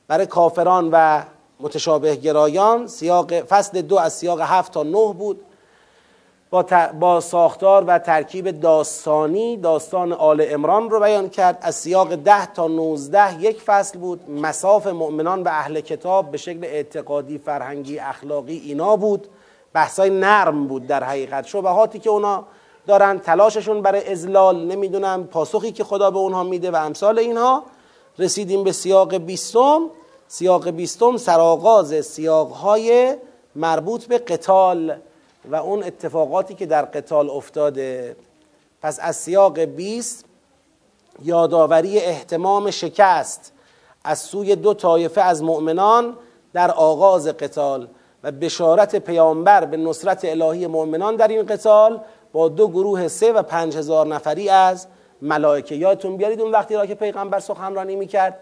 برای کافران و متشابه گرایان. سیاق فصل دو از سیاق هفت تا نه بود. با, با ساختار و ترکیب داستانی داستان آل امران رو بیان کرد. از سیاق ده تا نوزده یک فصل بود. مساف مؤمنان و اهل کتاب به شکل اعتقادی فرهنگی اخلاقی اینا بود. بحثای نرم بود در حقیقت. شبهاتی که اونا دارن تلاششون برای ازلال نمی‌دونم پاسخی که خدا به اونها میده و امثال اینها. رسیدیم به سیاق بیستم. سیاق بیستم سرآغاز سیاقهای مربوط به قتال. و اون اتفاقاتی که در قتال افتاده. پس از سیاق بیست یادآوری احتمام شکست از سوی دو طایفه از مؤمنان در آغاز قتال و بشارت پیامبر به نصرت الهی مؤمنان در این قتال با دو گروه سه و پنج هزار نفری از ملائکه. یادتون بیارید اون وقتی را که پیغمبر سخنرانی می‌کرد؟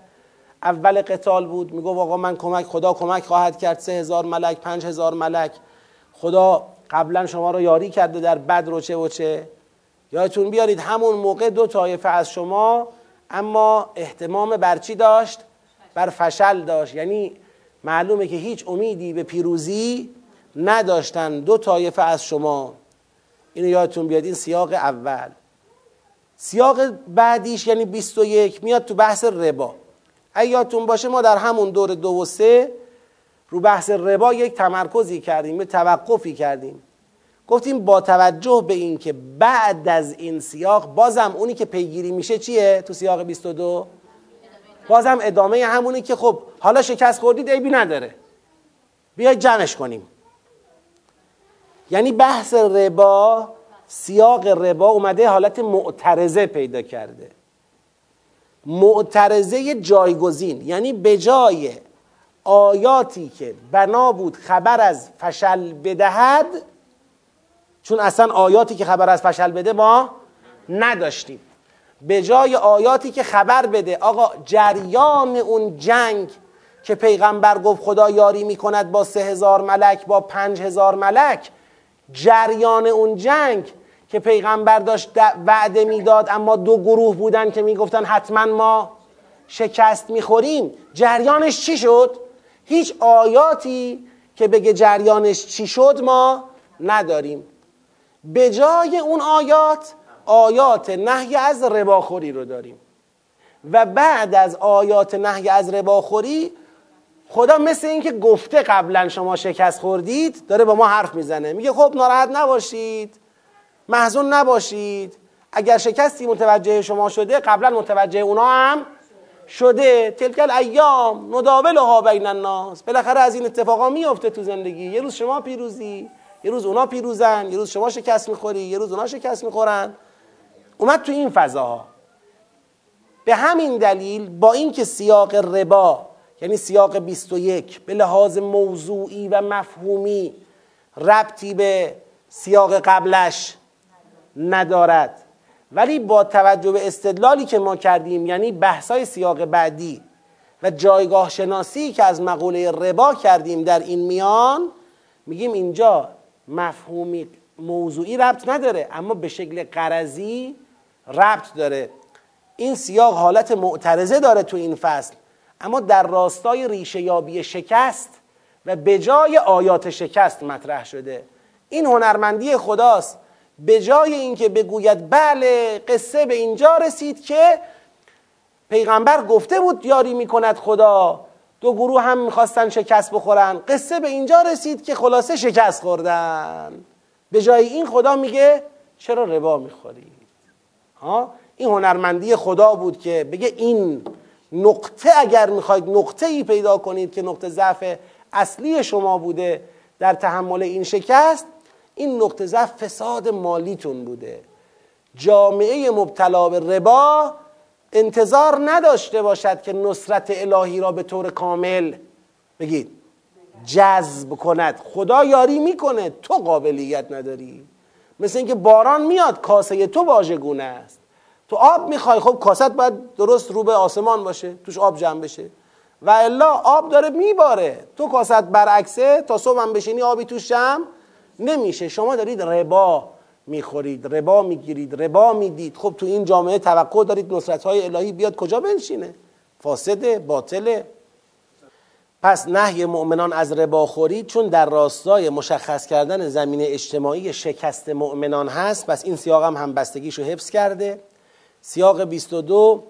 اول قتال بود میگو آقا من کمک خدا کمک خواهد کرد. سه هزار ملک پنج هزار ملک. خدا قبلا شما رو یاری کرده در بدر و چه و چه. یادتون بیارید همون موقع دو طایفه از شما اما احتمام برچی داشت؟ بر فشل داشت. یعنی معلومه که هیچ امیدی به پیروزی نداشتن دو طایفه از شما. اینو یادتون بیاد این سیاق اول. سیاق بعدیش یعنی 21 میاد تو بحث ربا. اگه باشه ما در همون دور دو و سه رو بحث ربا یک تمرکزی کردیم به توقفی کردیم. گفتیم با توجه به اینکه بعد از این سیاق بازم اونی که پیگیری میشه چیه تو سیاق 22 بازم ادامه همونی که خب حالا شکست خوردید عیبی نداره. بیاید جمعش کنیم. یعنی بحث ربا سیاق ربا اومده حالت معترضه پیدا کرده. معترضه جایگزین یعنی به جای آیاتی که بنا بود خبر از فشل بدهد چون اصلا آیاتی که خبر از فشل بده ما نداشتیم به جای آیاتی که خبر بده آقا جریان اون جنگ که پیغمبر گفت خدا یاری می‌کند با سه هزار ملک با پنج هزار ملک جریان اون جنگ که پیغمبر داشت وعده می‌داد اما دو گروه بودن که می‌گفتن حتما ما شکست می‌خوریم جریانش چی شد؟ هیچ آیاتی که بگه جریانش چی شد ما نداریم. به جای اون آیات آیات نهی از رباخوری رو داریم. و بعد از آیات نهی از رباخوری خدا مثل اینکه گفته قبلا شما شکست خوردید داره با ما حرف می‌زنه. میگه خب ناراحت نباشید محزون نباشید. اگر شکستی متوجه شما شده قبلا متوجه اونا هم شده تلکل ایام نداولها بین الناس. بالاخره از این اتفاقا میفته تو زندگی. یه روز شما پیروزی یه روز اونا پیروزن یه روز شما شکست می‌خوری یه روز اونا شکست می‌خورن. اومد تو این فضاها. به همین دلیل با اینکه سیاق ربا یعنی سیاق 21 به لحاظ موضوعی و مفهومی ربطی به سیاق قبلش ندارد. ولی با توجه به استدلالی که ما کردیم یعنی بحثای سیاق بعدی و جایگاه شناسی که از مقوله ربا کردیم در این میان میگیم اینجا مفهومی موضوعی ربط نداره اما به شکل قرضی ربط داره. این سیاق حالت معترضه داره تو این فصل اما در راستای ریشه یابی شکست و به جای آیات شکست مطرح شده. این هنرمندی خداست به جای اینکه بگوید بله قصه به اینجا رسید که پیغمبر گفته بود یاری می‌کند خدا. دو گروه هم می‌خواستن شکست بخورن. قصه به اینجا رسید که خلاصه شکست خوردن. به جای این خدا میگه چرا ربا می‌خورید ها؟ این هنرمندی خدا بود که بگه این نقطه اگر می‌خواید نقطه ای پیدا کنید که نقطه ضعف اصلی شما بوده در تحمل این شکست این نقطه ضعف فساد مالیتون بوده. جامعه مبتلا به ربا انتظار نداشته باشد که نصرت الهی را به طور کامل بگید جذب کند. خدا یاری می‌کنه تو قابلیت نداری. مثل اینکه باران میاد کاسه تو واژگونه است. تو آب می‌خوای خب کاست باید درست رو به آسمان باشه توش آب جمع بشه. و الا آب داره میباره. تو کاست برعکسه تا صبح هم بشینی آبی توش جمع نمیشه. شما دارید ربا می‌خورید ربا می‌گیرید ربا می‌دید. خب تو این جامعه توقع دارید نصرت های الهی بیاد کجا بنشینه؟ فاسده باطله پس نهی مؤمنان از ربا خورید چون در راستای مشخص کردن زمینه اجتماعی شکست مؤمنان هست. پس این سیاق هم همبستگیشو حفظ کرده. سیاق 22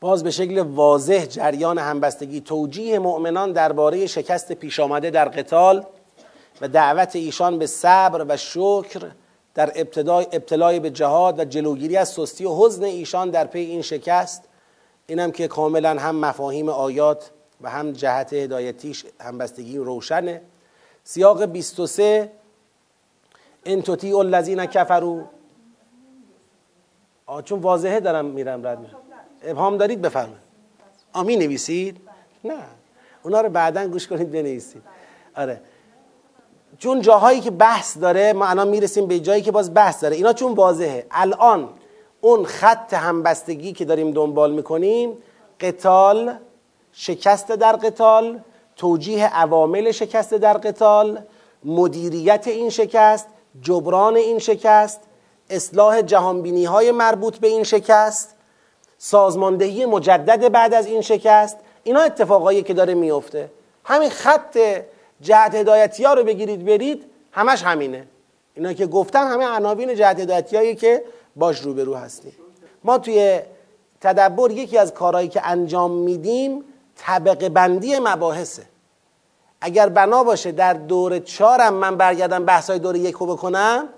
باز به شکل واضح جریان همبستگی توجیه مؤمنان درباره شکست پیش آمده در قتال. و دعوت ایشان به صبر و شکر در ابتدای ابتلای به جهاد و جلوگیری از سستی و حزن ایشان در پی این شکست. اینم که کاملا هم مفاهیم آیات و هم جهت هدایتیش همبستگی روشنه. سیاق 23 ان تطیع الذین کفروا. چون واضحه دارم میرم رد میرم ابهام دارید؟ بفرمایید. آمی نویسید نه. اونا رو بعدا گوش کنید بنویسید. آره. چون جاهایی که بحث داره ما الان می‌رسیم به جایی که باز بحث داره. اینا چون واضحه. الان اون خط همبستگی که داریم دنبال می‌کنیم قتال شکست در قتال توجیه عوامل شکست در قتال مدیریت این شکست جبران این شکست اصلاح جهانبینی های مربوط به این شکست سازماندهی مجدد بعد از این شکست. اینا اتفاقایی که داره میفته همین خط جهت هدایتی ها رو بگیرید برید. همش همینه. اینا که گفتم همه عناوین جهت هدایتی که باش روبرو هستیم. ما توی تدبر یکی از کارهایی که انجام میدیم طبقه بندی مباحثه. اگر بنا باشه در دور چهارم من برگردم بحثای دور یک رو بکنم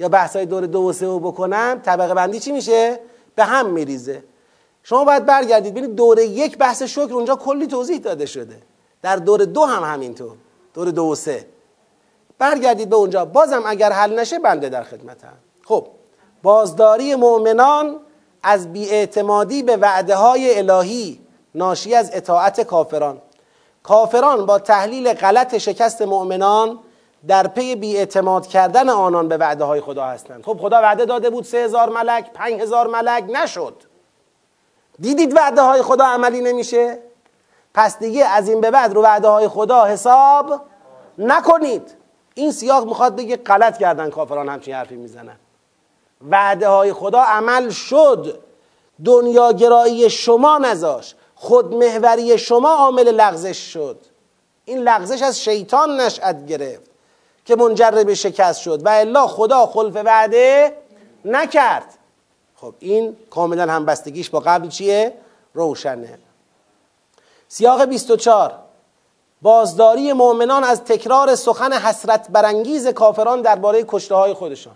یا بحثای دور دو و سه رو بکنم طبقه بندی چی میشه؟ به هم میریزه. شما باید برگردید ببینید دور یک بحث شکر اونجا کلی توضیح داده شده. در دور دو هم همینطور. دور دو و سه. برگردید به اونجا. بازم اگر حل نشه بنده در خدمتم. خب بازداری مؤمنان از بیاعتمادی به وعده های الهی ناشی از اطاعت کافران. کافران با تحلیل غلط شکست مؤمنان در پی بیاعتماد کردن آنان به وعده های خدا هستند. خب خدا وعده داده بود سه هزار ملک پنج هزار ملک نشد. دیدید وعده های خدا عملی نمیشه؟ پس دیگه از این به بعد رو وعده های خدا حساب نکنید. این سیاق می‌خواد بگه غلط کردن کافران همچین حرفی می‌زنن. وعده های خدا عمل شد. دنیاگرایی شما نذاش. خودمهوری شما عامل لغزش شد. این لغزش از شیطان نشأت گرفت که منجر به شکست شد. و الا خدا خلف وعده نکرد. خب این کاملا همبستگیش با قبل چیه؟ روشنه. سیاق 24 بازداری مؤمنان از تکرار سخن حسرت برانگیز کافران درباره کشته های خودشان.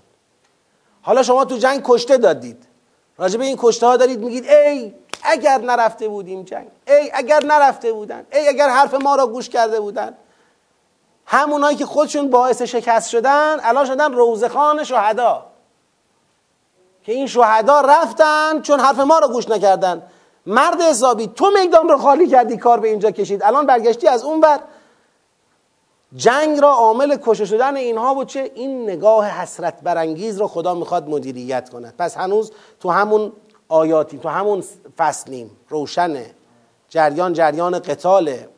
حالا شما تو جنگ کشته دادید. راجع این کشته ها دارید میگید ای اگر نرفته بودیم جنگ ای اگر نرفته بودن ای اگر حرف ما را گوش کرده بودن. همونایی که خودشون باعث شکست شدن الان شدن روزخان شهدا. که این شهدا رفتن چون حرف ما را گوش نکردن. مرد حسابی تو میدان رو خالی کردی کار به اینجا کشید. الان برگشتی از اون ور. جنگ را عامل کشته شدن اینها بود چه؟ این نگاه حسرت برانگیز رو خدا می‌خواد مدیریت کند. پس هنوز تو همون آیاتی تو همون فصلیم روشنه. جریان جریان قتاله.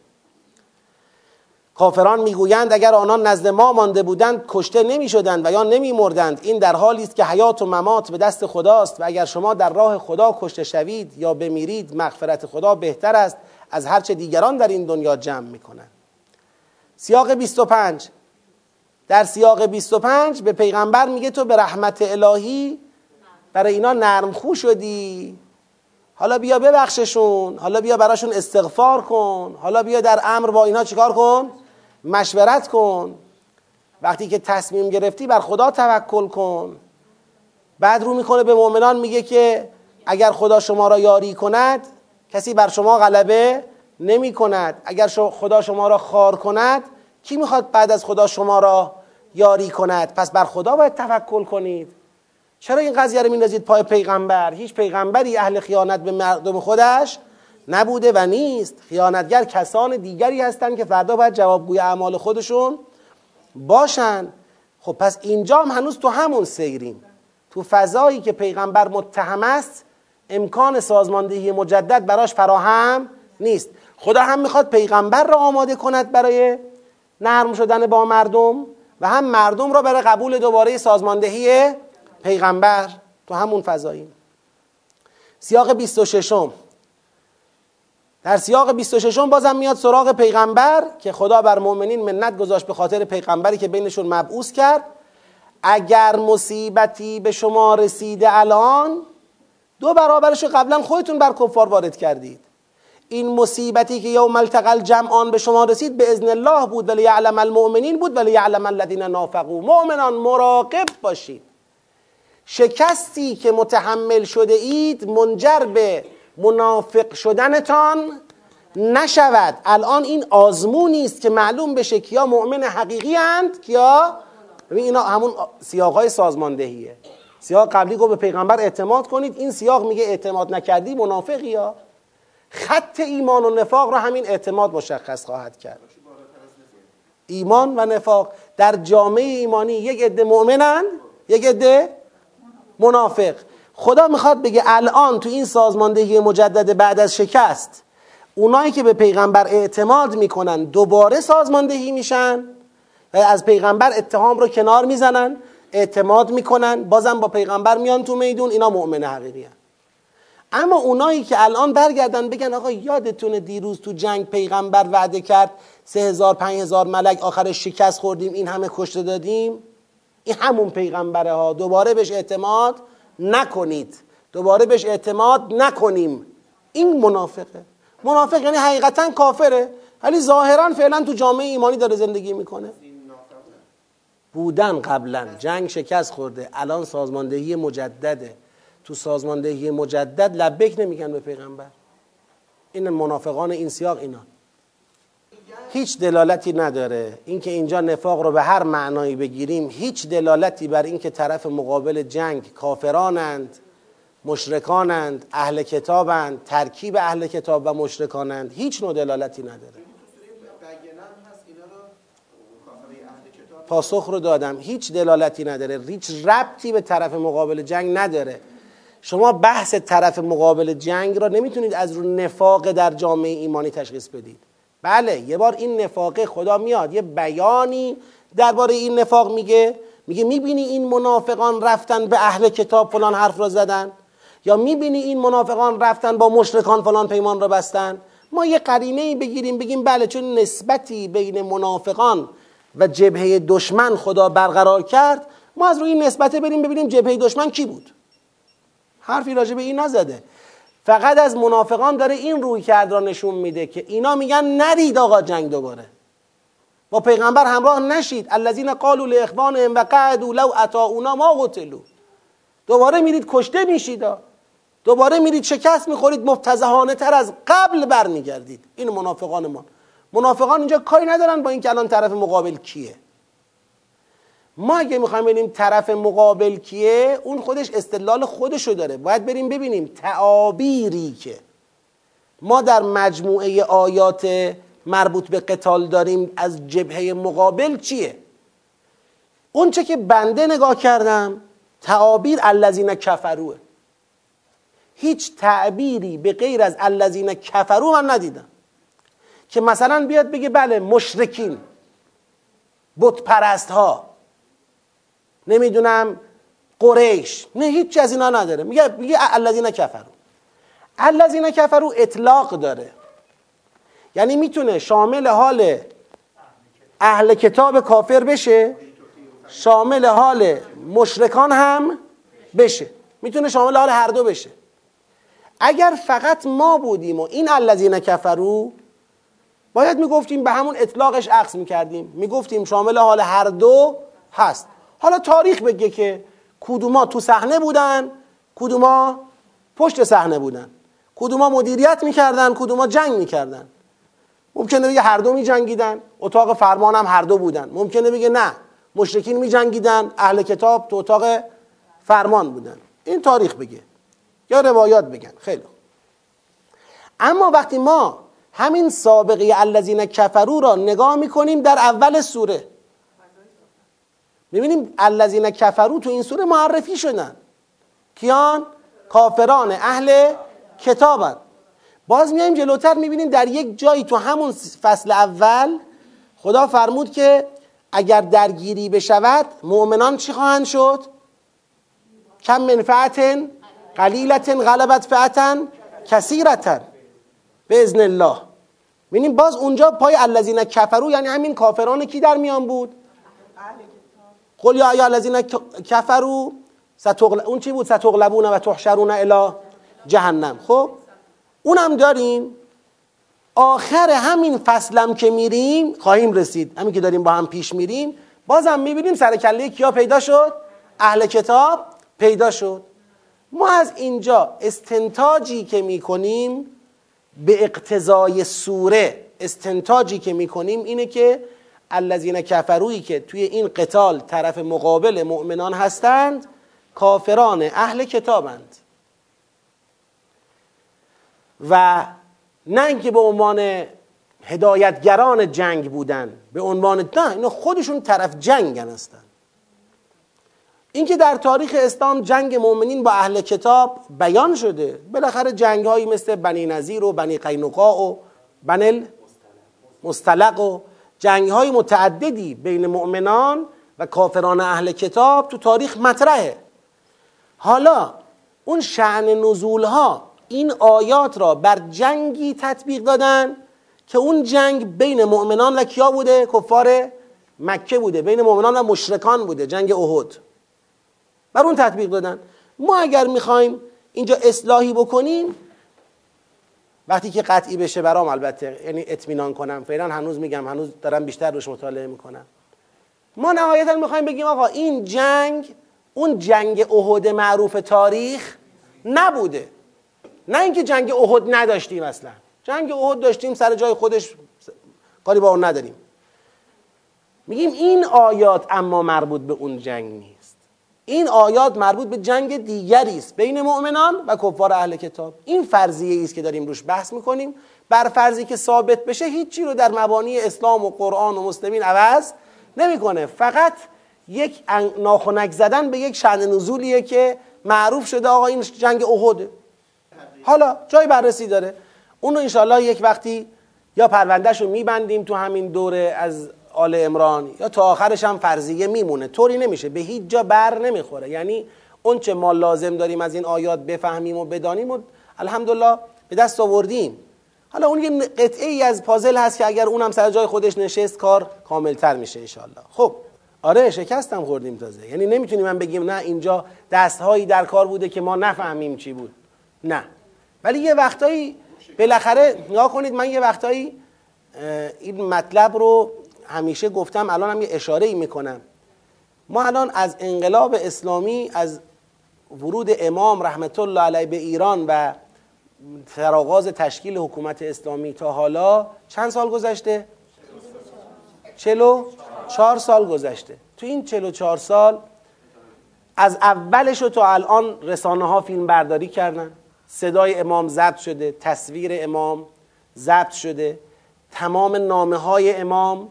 کافران می‌گویند اگر آنان نزد ما مانده بودند کشته نمی‌شدند و یا نمیمردند. این در حالی است که حیات و ممات به دست خداست و اگر شما در راه خدا کشته شوید یا بمیرید مغفرت خدا بهتر است از هرچه دیگران در این دنیا جمع می‌کنند. سیاق 25 در سیاق 25 به پیغمبر میگه تو به رحمت الهی برای اینا نرمخو شدی. حالا بیا ببخششون حالا بیا براشون استغفار کن حالا بیا در امر با اینا چیکار کن؟ مشورت کن. وقتی که تصمیم گرفتی بر خدا توکل کن. بعد رو می‌کنه به مؤمنان میگه که اگر خدا شما را یاری کند کسی بر شما غلبه نمی کند اگر خدا شما را خار کند کی می‌خواد بعد از خدا شما را یاری کند؟ پس بر خدا باید توکل کنید. چرا این قضیه رو میندازید پای پیغمبر؟ هیچ پیغمبری اهل خیانت به مردم خودش نبوده و نیست. خیانتگر کسان دیگری هستند که فردا باید جوابگوی اعمال خودشون باشن. خب پس اینجا هم هنوز تو همون سیریم. تو فضایی که پیغمبر متهم است امکان سازماندهی مجدد براش فراهم نیست. خدا هم می‌خواد پیغمبر را آماده کند برای نرم شدن با مردم و هم مردم را برای قبول دوباره سازماندهی پیغمبر. تو همون فضاییم سیاق 26 در سیاق 26 بازم میاد سراغ پیغمبر که خدا بر مؤمنین منت گذاشت به خاطر پیغمبری که بینشون مبعوث کرد. اگر مصیبتی به شما رسیده الان دو برابرش قبلا خودتون بر کفار وارد کردید. این مصیبتی که یوم التقل جمعان به شما رسید به ازن الله بود ولی یعلم المؤمنین بود ولی یعلم الذین نافقوا. مؤمنان مراقب باشید. شکستی که متحمل شده اید منجر به منافق شدنتان نشود. الان این آزمونی است که معلوم بشه کیا مؤمن حقیقی اند کیا؟ اینا همون سیاقای سازماندهیه. سیاق قبلی گفت به پیغمبر اعتماد کنید. این سیاق میگه اعتماد نکردی منافقی ها. خط ایمان و نفاق را همین اعتماد مشخص خواهد کرد. ایمان و نفاق در جامعه ایمانی یک عده مؤمنند یک عده منافق. خدا می‌خواد بگه الان تو این سازماندهی مجدد بعد از شکست اونایی که به پیغمبر اعتماد می‌کنن دوباره سازماندهی میشن و از پیغمبر اتهام رو کنار می‌زنن اعتماد می‌کنن بازم با پیغمبر میان تو میدون اینا مؤمن حقیقی هن. اما اونایی که الان برگردن بگن آقا یادتونه دیروز تو جنگ پیغمبر وعده کرد سه هزار پنج هزار ملک آخرش شکست خوردیم این همه کشته دادیم این همون پیغمبره ها دوباره بهش اعتماد نکنید. دوباره بهش اعتماد نکنیم. این منافقه. منافق یعنی حقیقتا کافره ولی ظاهرا فعلا تو جامعه ایمانی داره زندگی می‌کنه. بودن قبلا. جنگ شکست خورده. الان سازماندهی مجدده. تو سازماندهی مجدد لبک نمیگن به پیغمبر. این منافقان این سیاق اینا. هیچ دلالتی نداره. اینکه اینجا نفاق رو به هر معنایی بگیریم هیچ دلالتی بر اینکه طرف مقابل جنگ کافرانند مشرکانند اهل کتابند ترکیب اهل کتاب و مشرکانند. هیچ نوع دلالتی نداره. پاسخ رو دادم. هیچ دلالتی نداره. هیچ ربطی به طرف مقابل جنگ نداره. شما بحث طرف مقابل جنگ را نمی‌تونید از رو نفاق در جامعه ایمانی تشخیص بدید. بله یه بار این نفاق خدا میاد یه بیانی درباره این نفاق میگه میگه می‌بینی این منافقان رفتن به اهل کتاب فلان حرف را زدن؟ یا می‌بینی این منافقان رفتن با مشرکان فلان پیمان را بستن؟ ما یه قرینه ای بگیریم بگیم بله چون نسبتی بین منافقان و جبهه دشمن خدا برقرار کرد ما از روی این نسبت بریم ببینیم جبهه دشمن کی بود؟ حرفی راجع به این نزده. فقط از منافقان داره این روی کرد را نشون میده که اینا میگن نرید آقا جنگ دوباره. با پیغمبر همراه نشید. الذین قالوا لاخوانهم و قعدوا لو اطاعونا ما قتلوا. دوباره میرید کشته میشید. دوباره میرید شکست می‌خورید. مفتزهانه تر از قبل برمیگردید. این منافقان ما. منافقان اینجا کاری ندارن با اینکه الان طرف مقابل کیه. ما اگه می‌خوایم ببینیم طرف مقابل کیه اون خودش استدلال خودشو داره. باید بریم ببینیم تعابیری که ما در مجموعه آیات مربوط به قتال داریم از جبهه مقابل چیه؟ اون چه که بنده نگاه کردم تعابیر الذین کفروه هیچ تعبیری به غیر از الذین کفرو من ندیدم. که مثلا بیاد بگه بله مشرکین بت پرست ها نمی‌دونم قریش. نه هیچ از اینا نداره. میگه میگه الذین کفرو الذین کفرو اطلاق داره. یعنی می‌تونه شامل حال اهل کتاب کافر بشه شامل حال مشرکان هم بشه. می‌تونه شامل حال هر دو بشه. اگر فقط ما بودیم و این الذین کفرو باید می‌گفتیم به همون اطلاقش عکس می‌کردیم. می‌گفتیم شامل حال هر دو هست. حالا تاریخ بگه که کدوما تو صحنه بودن کدوما پشت صحنه بودن. کدوما مدیریت می‌کردن کدوما جنگ می‌کردن. ممکنه بگه هر دو میجنگیدن اتاق فرمان هم هر دو بودن. ممکنه بگه نه مشرکین میجنگیدن اهل کتاب تو اتاق فرمان بودن. این تاریخ بگه. یا روایات بگن. خیلی اما وقتی ما همین سابقه الذین کفرو را نگاه می‌کنیم در اول سوره می‌بینیم الذین کفرو تو این سوره معرفی شدن. کیان؟ کافران اهل کتابن. باز میایم جلوتر می‌بینیم در یک جایی تو همون فصل اول خدا فرمود که اگر درگیری بشود مؤمنان چی خواهند شد؟ کم منفعت قلیلت غلبت فعتا کثیرتا به ازن الله. ببینیم باز اونجا پای الذین کفرو یعنی همین کافران کی در میان بود؟ قل یا ایها الذین کفروا ستغل... اون چی بود؟ ستغلبون و تحشرون الی جهنم. خب؟ اونم داریم. آخر همین فصلم که میریم خواهیم رسید. همین که داریم با هم پیش میریم. بازم می‌بینیم سر کله کیا پیدا شد؟ اهل کتاب پیدا شد. ما از اینجا استنتاجی که می‌کنیم به اقتضای سوره استنتاجی که می‌کنیم اینه که الذین کفرویی که توی این قتال طرف مقابل مؤمنان هستند کافران اهل کتابند. و نه اینکه به عنوان هدایتگران جنگ بودن به عنوان نه اینا خودشون طرف جنگن هستن. اینکه در تاریخ اسلام جنگ مؤمنین با اهل کتاب بیان شده بالاخره جنگ هایی مثل بنی نظیر و بنی قینقاع و بنل مستلق و جنگ های متعددی بین مؤمنان و کافران اهل کتاب تو تاریخ مطرحه. حالا اون شعن نزول ها این آیات را بر جنگی تطبیق دادن که اون جنگ بین مؤمنان و کیا بوده؟ کفار مکه بوده بین مؤمنان و مشرکان بوده جنگ احد. بر اون تطبیق دادن. ما اگر می‌خوایم اینجا اصلاحی بکنیم وقتی که قطعی بشه برام البته یعنی اطمینان کنم فعلا هنوز میگم هنوز دارم بیشتر روش مطالعه می‌کنم. ما نهایتا می‌خوایم بگیم آقا این جنگ اون جنگ احد معروف تاریخ نبوده. نه اینکه جنگ احد نداشتیم اصلا. جنگ احد داشتیم سر جای خودش کاری با اون نداریم. میگیم این آیات اما مربوط به اون جنگ نیست. این آیات مربوط به جنگ دیگری است بین مؤمنان و کفار اهل کتاب. این فرضیه است که داریم روش بحث می‌کنیم. بر فرضی که ثابت بشه هیچی رو در مبانی اسلام و قرآن و مسلمین عوض نمی‌کنه. فقط یک ناخنک زدن به یک شأن نزولیه که معروف شده آقا این جنگ احده حالا جای بررسی داره. اونو انشالله یک وقتی یا پروندهش رو میبندیم تو همین دوره از آل امران یا تا آخرش هم فرضیه میمونه. طوری نمیشه. به هیچ جا بر نمی‌خوره. یعنی اون چه ما لازم داریم از این آیات بفهمیم و بدانیم و الحمدلله به دست آوردیم. حالا اون یه قطعه ای از پازل هست که اگر اونم سر جای خودش نشست کار کاملتر میشه انشالله خب آره شکستم خوردیم تازه. یعنی نمی‌تونیم من بگیم نه اینجا دستهایی در کار بوده که ما نفهمیم چی بود. نه. ولی یه وقتایی بالاخره نگاه کنید من یه وقتایی این مطلب رو همیشه گفتم الان هم یه اشاره ای می‌کنم. ما الان از انقلاب اسلامی از ورود امام رحمت الله علیه به ایران و سرآغاز تشکیل حکومت اسلامی تا حالا چند سال گذشته؟ چلو چهار سال گذشته. تو این چلو چهار سال از اولش تا الان رسانه ها فیلم برداری کردن. صدای امام ضبط شده تصویر امام ضبط شده تمام نامه های امام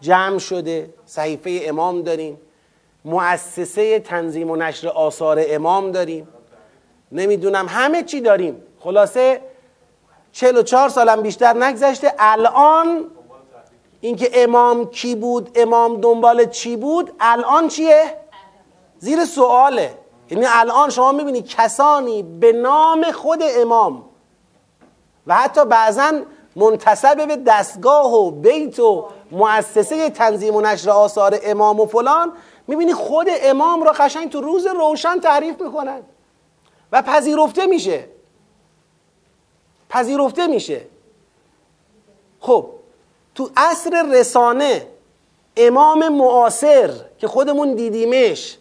جمع شده صحیفه امام داریم. مؤسسه تنظیم و نشر آثار امام داریم. نمی‌دونم همه چی داریم. خلاصه 44 سالم بیشتر نگذشته. الان اینکه امام کی بود امام دنبال چی بود الان چیه؟ زیر سواله. یعنی الان شما می‌بینید کسانی به نام خود امام و حتی بعضا منتصب به دستگاه و بیت و مؤسسه تنظیم و نشر آثار امام و فلان می‌بینی خود امام را قشنگ تو روز روشن تعریف می‌کنن. و پذیرفته میشه. پذیرفته میشه. خب تو عصر رسانه امام معاصر که خودمون دیدیمش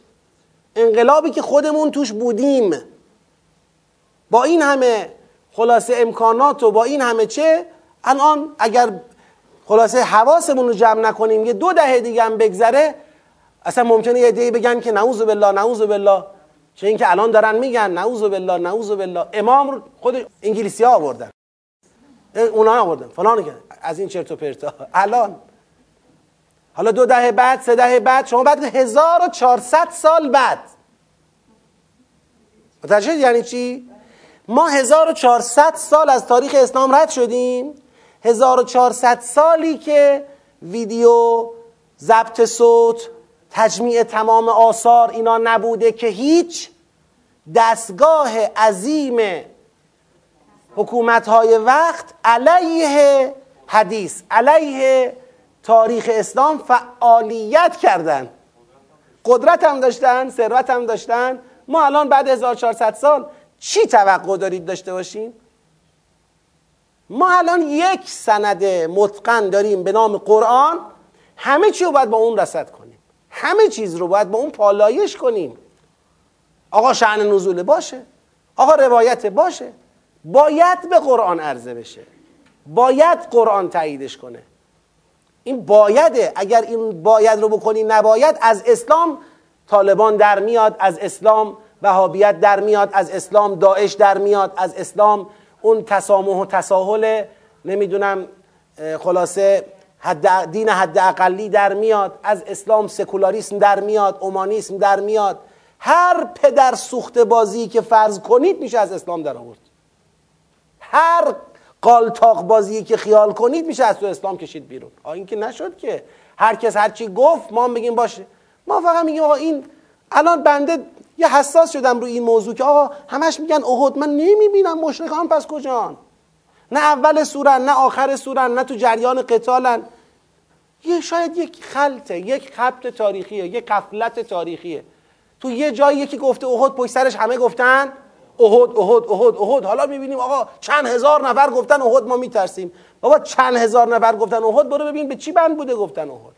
انقلابی که خودمون توش بودیم با این همه خلاصه امکانات و با این همه چه الان اگر خلاصه حواسمون رو جمع نکنیم یه دو دهه دیگه هم بگذره اصلا ممکنه یه دیگه بگن که نعوذ بالله نعوذ بالله. چه اینکه الان دارن میگن نعوذ بالله نعوذ بالله. امام خود انگلیسی ها آوردن. اونا آوردن. فلان که از این چرت و پرتا الان. حالا دو دهه بعد سه دهه بعد شما بعد 1400 سال بعد. متوجه یعنی چی؟ ما 1400 سال از تاریخ اسلام رد شدیم. 1400 سالی که ویدیو ضبط صوت تجمیع تمام آثار اینا نبوده که هیچ دستگاه عظیم حکومت های وقت علیه حدیث علیه تاریخ اسلام فعالیت کردن. قدرت هم داشتن ثروت هم داشتن. ما الان بعد 1400 سال چی توقع دارید داشته باشیم ما الان یک سند متقن داریم به نام قرآن همه چی رو باید با اون رسد کنیم. همه چیز رو باید با اون پالایش کنیم. آقا شعن نزوله باشه. آقا روایت باشه. باید به قرآن عرضه بشه. باید قرآن تاییدش کنه. این بایده اگر این باید رو بکنی نباید از اسلام طالبان در میاد از اسلام وهابیت در میاد از اسلام داعش در میاد از اسلام اون تسامح و تساهل نمی‌دونم خلاصه حد دین حد اقلی در میاد از اسلام سکولاریسم در میاد اومانیسم در میاد. هر پدر سوخت بازی که فرض کنید میشه از اسلام در آورد. هر قالتاق بازی که خیال کنید میشه از تو اسلام کشید بیرون. آ این که نشد که هر کس هر چی گفت ما بگیم باشه. ما فقط میگیم آقا این الان بنده یه حساس شدم روی این موضوع که آقا همش میگن احد من نمی‌بینم مشرکان پس کجان؟ نه اول سورن نه آخر سورن نه تو جریان قتالن. یه شاید یک خلطه یک خبت تاریخیه یک قفلت تاریخیه. تو یه جایی یکی گفته احد پشت سرش همه گفتن احد احد احد احد. حالا می‌بینیم آقا چند هزار نفر گفتن احد ما میترسیم. بابا چند هزار نفر گفتن احد؟ برو ببین به چی بند بوده گفتن احد.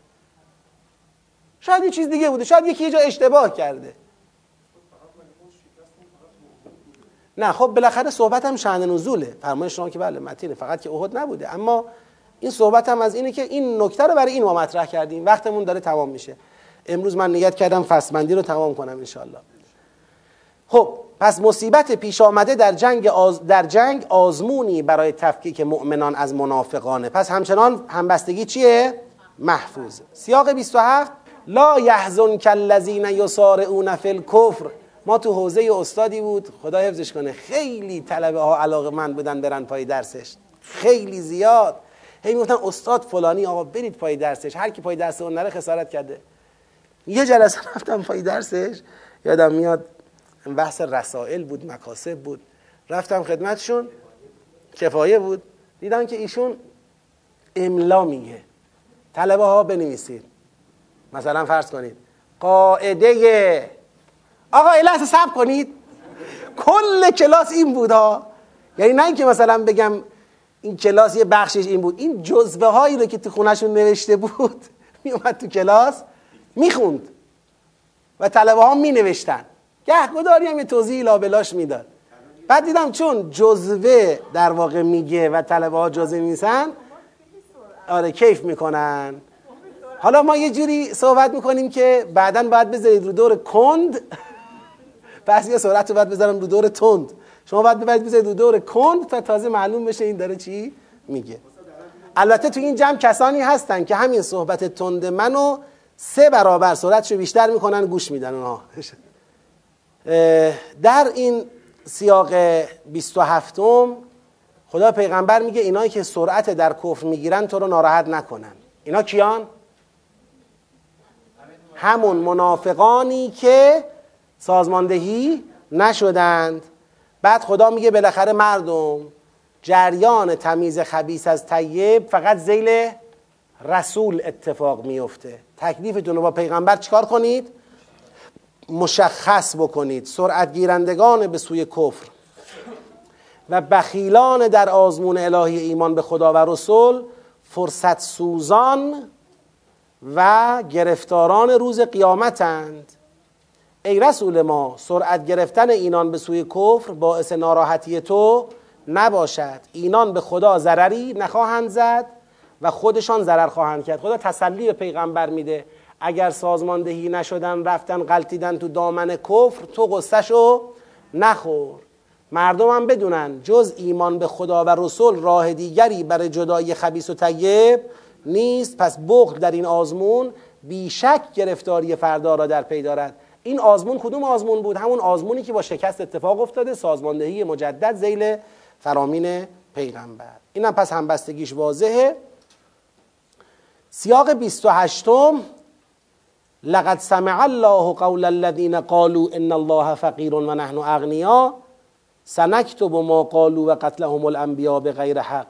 شاید یه چیز دیگه بوده شاید یکی یه جا اشتباه کرده. نه خب بالاخره صحبت هم شأن نزوله. فرمایش شما که بله متینه فقط که احد نبوده. اما این صحبت هم از اینه که این نکته رو برای این ما مطرح کردیم. وقتمون داره تمام میشه. امروز من نیت کردم فصلبندی رو تمام کنم انشالله خب پس مصیبت پیش آمده در جنگ, آز... در جنگ آزمونی برای تفکیک مؤمنان از منافقانه. پس همچنان همبستگی چیه؟ محفوظ. سیاق 27 لا یحزن کالذین یسارعون فی الکفر. ما تو حوزه استادی بود. خدا حفظش کنه. خیلی طلبه ها علاقه من بودن برن پای درسش. خیلی زیاد. هی می‌گفتن استاد فلانی آقا برید پای درسش. هر کی پای درس اون نره خسارت کرده. یه جلسه رفتم پای درسش. یادم میاد بحث رسائل بود مکاسب بود. رفتم خدمتشون. کفایه بود. دیدم که ایشون املا میگه. طلبه ها بنویسید. مثلا فرض کنید. قاعده آقا یه لحظه کنید. کل کلاس این بود ها. یعنی نه اینکه مثلا بگم این کلاس یه بخشش این بود. این جزوه هایی رو که تو خونهشون نوشته بود میومد تو کلاس می‌خوند. و طلبه ها می نوشتن گهگداری هم یه توضیح لابلاش می‌داد. بعد دیدم چون جزوه در واقع میگه و طلبه ها جزوه میسن آره کیف می‌کنن. حالا ما یه جوری صحبت می‌کنیم که بعدا باید بذارید رو دور کند. یه سرعت رو باید بذارم رو دور تند. شما باید ببرید بذارید رو دور کند تا تازه معلوم بشه این داره چی میگه. البته تو این جمع کسانی هستن که همین صحبت تند منو سه برابر سرعتشو بیشتر می‌کنن گوش میدن اونها در این سیاق 27 م خدا پیغمبر میگه اینایی که سرعت در کفر می‌گیرن تو رو ناراحت نکنن. اینا کیان؟ همون منافقانی که سازماندهی نشدند. بعد خدا میگه بالاخره مردم جریان تمیز خبیس از طیب فقط زیل رسول اتفاق میفته. تکلیفتون رو با پیغمبر چیکار کنید؟ مشخص بکنید. سرعت گیرندگان به سوی کفر و بخیلان در آزمون الهی ایمان به خدا و رسول فرصت سوزان و گرفتاران روز قیامتند. ای رسول ما سرعت گرفتن اینان به سوی کفر باعث ناراحتی تو نباشد. اینان به خدا ضرری نخواهند زد و خودشان ضرر خواهند کرد. خدا تسلی به پیغمبر میده. اگر سازماندهی نشدن رفتن غلطیدن تو دامن کفر تو قصهشو نخور. مردم هم بدونن جز ایمان به خدا و رسول راه دیگری برای جدایی خبیس و طیب نیست. پس بغل در این آزمون بیشک گرفتاری فردا را در پی دارد. این آزمون کدوم آزمون بود؟ همون آزمونی که با شکست اتفاق افتاده سازماندهی مجدد زیل فرامین پیغمبر. اینم پس همبستگیش واضحه. سیاق 28 لقد سمع الله قول الذين قالوا ان الله فقیر و نحن اغنیا. سنكتب ما قالوا و قتلهم الانبیاء حق.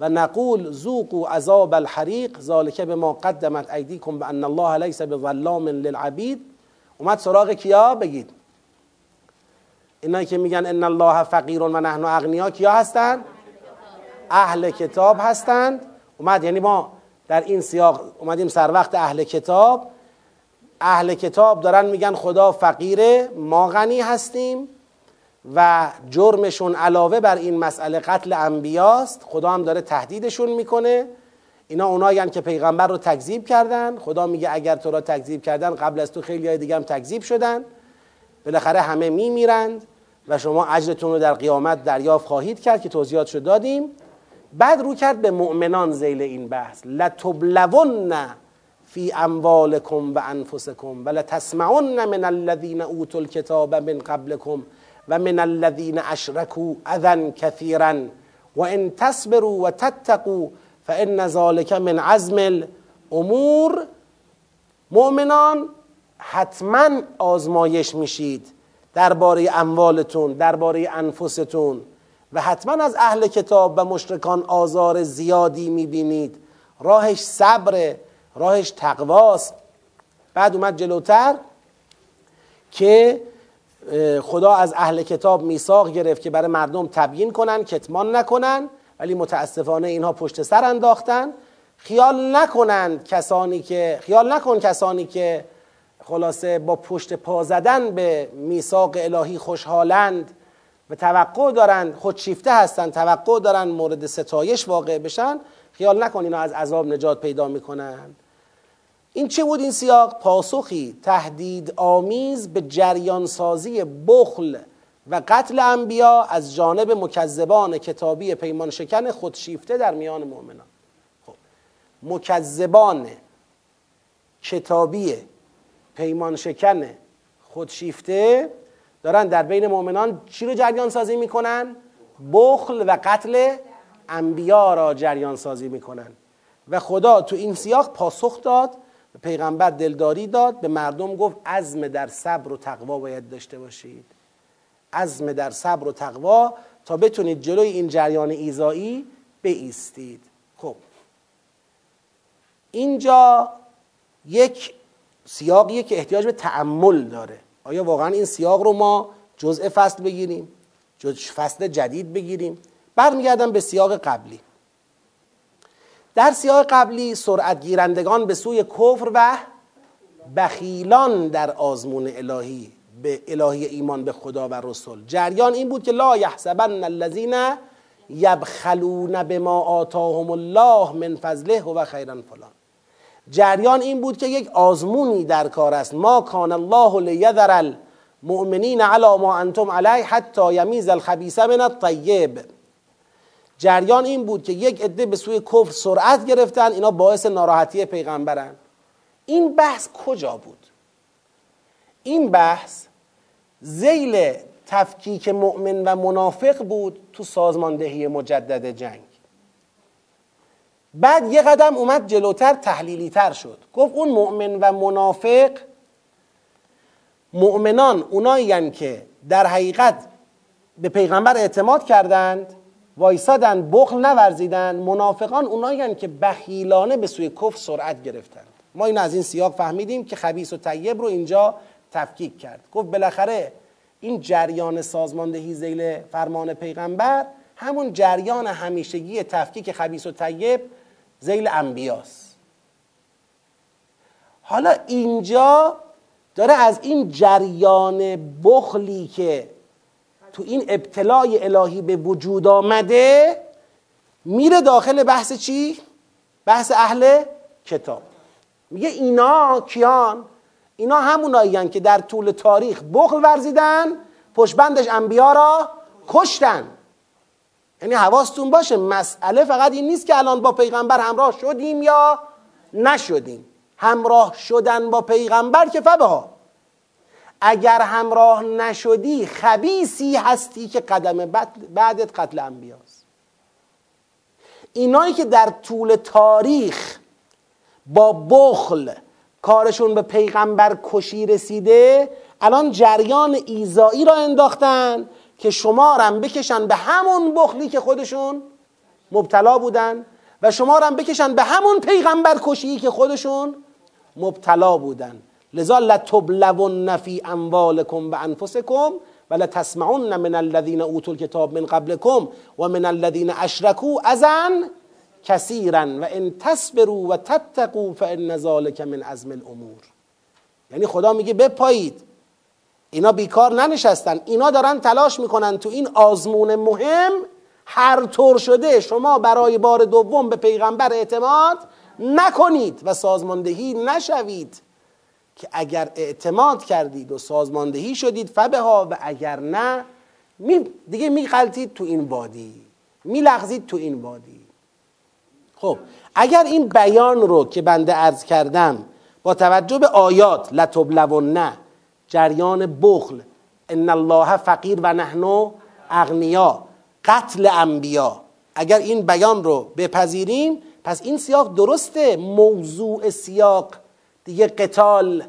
و نقول ذوقوا عذاب الحریق ذالک بما قدمت ایدیکم بان الله ليس بظلام للعبید. اومد سراغ کیا؟ بگید. اینایی که میگن ان الله فقیر و نحن اغنیا کیا هستند اهل کتاب هستند اومد یعنی ما در این سیاق اومدیم سر وقت اهل کتاب. اهل کتاب دارن میگن خدا فقیره ما غنی هستیم و جرمشون علاوه بر این مسئله قتل انبیاست. خدا هم داره تهدیدشون می‌کنه. اینا اونایی که پیغمبر رو تکذیب کردن. خدا میگه اگر تو را تکذیب کردن قبل از تو خیلی های دیگه هم تکذیب شدن. بالاخره همه میمیرند و شما اجرتون رو در قیامت دریافت خواهید کرد که توضیحاتشو دادیم. بعد رو کرد به مؤمنان زیل این بحث. لتبلون فی اموالکم و انفسکم و لتسمعن من الذین اوتوا الکتاب من قبلکم و من الذین اشرکوا اذا کثیرا و ان تصبروا و تتقوا فان ذلك من عزم الامور مؤمنان حتما آزمایش میشید درباره اموالتون درباره انفستون و حتما از اهل کتاب و مشرکان آزار زیادی می‌بینید. راهش صبر راهش تقواست. بعد اومد جلوتر که خدا از اهل کتاب میثاق گرفت که برای مردم تبیین کنن کتمان نکنن. ولی متاسفانه اینها پشت سر انداختن. خیال نکنند کسانی که خیال نکن کسانی که خلاصه با پشت پا زدن به میثاق الهی خوشحالند و توقع دارند خودشیفته هستند توقع دارند مورد ستایش واقع بشن. خیال نکن اینا از عذاب نجات پیدا می‌کنن. این چه بود این سیاق؟ پاسخی تهدید آمیز به جریان سازی بخل و قتل انبیا از جانب مکذبان کتابی پیمان شکن خودشیفته در میان مؤمنان. خب مکذبان کتابی پیمان شکن خودشیفته دارن در بین مؤمنان چی رو جریان سازی می‌کنن؟ بخل و قتل انبیا را جریان سازی می‌کنن. و خدا تو این سیاق پاسخ داد پیغمبر دلداری داد به مردم گفت عزم در صبر و تقوا باید داشته باشید. عزم در صبر و تقوا تا بتونید جلوی این جریان ایزایی بیستید خب. اینجا یک سیاقیه که احتیاج به تعمل داره. آیا واقعا این سیاق رو ما جزء فصل بگیریم؟ جزء فصل جدید بگیریم؟ برمیگردم به سیاق قبلی. در سیاق قبلی سرعت گیرندگان به سوی کفر و بخیلان در آزمون الهی به الهی ایمان به خدا و رسول. جریان این بود که لا یحسبن الذین یبخلون بما آتاهم الله من فضله و خیرا فلان. جریان این بود که یک آزمونی در کار است. ما کان الله لیذر المؤمنین علی ما انتم علیه حتی یمیز الخبیث من الطیب. جریان این بود که یک عده به سوی کفر سرعت گرفتن اینا باعث ناراحتی پیغمبرن. این بحث کجا بود؟ این بحث زیل تفکیک مؤمن و منافق بود تو سازماندهی مجدد جنگ. بعد یه قدم اومد جلوتر تحلیلی تر شد. گفت اون مؤمن و منافق مؤمنان اونایی که در حقیقت به پیغمبر اعتماد کردند وایسادن بخل نورزیدن منافقان اونایی که بخیلانه به سوی کفر سرعت گرفتند. ما این از این سیاق فهمیدیم که خبیس و طیب رو اینجا تفکیک کرد گفت بالاخره این جریان سازماندهی زیل فرمان پیغمبر همون جریان همیشگی تفکیک خبیس و طیب زیل انبیاست حالا اینجا داره از این جریان بخلی که تو این ابتلای الهی به وجود آمده میره داخل بحث چی؟ بحث اهل کتاب میگه اینا کیان؟ اینا همونایی که در طول تاریخ بخل ورزیدن پشبندش انبیا را کشتن. یعنی حواستون باشه مسئله فقط این نیست که الان با پیغمبر همراه شدیم یا نشدیم. همراه شدن با پیغمبر که فبها؟ اگر همراه نشدی خبیسی هستی که قدم بعدت قتل انبیاست. اینایی که در طول تاریخ با بخل کارشون به پیغمبر کشی رسیده الان جریان ایزایی را انداختن که شمارم بکشن به همون بخلی که خودشون مبتلا بودن و شمارم بکشن به همون پیغمبر کشی که خودشون مبتلا بودن. لذا لتبلون فی اموالکم و انفسکم و لتسمعن من الذین اوتوا الکتاب من قبلکم و من الذین اشرکوا اذن کثیرا و ان تصبروا و تتقوا فان ذلک من عزم الامور یعنی خدا میگه بپایید. اینا بیکار ننشستن. اینا دارن تلاش می‌کنن تو این آزمون مهم هر طور شده شما برای بار دوم به پیغمبر اعتماد نکنید و سازماندهی نشوید که اگر اعتماد کردید و سازماندهی شدید فبها و اگر نه می دیگه میغلطید تو این وادی. میلغزید تو این وادی. خب اگر این بیان رو که بنده عرض کردم با توجه به آیات نه جریان بخل ان الله فقیر و نحن اغنیا قتل انبیا اگر این بیان رو بپذیریم پس این سیاق درسته موضوع سیاق دیگه قتال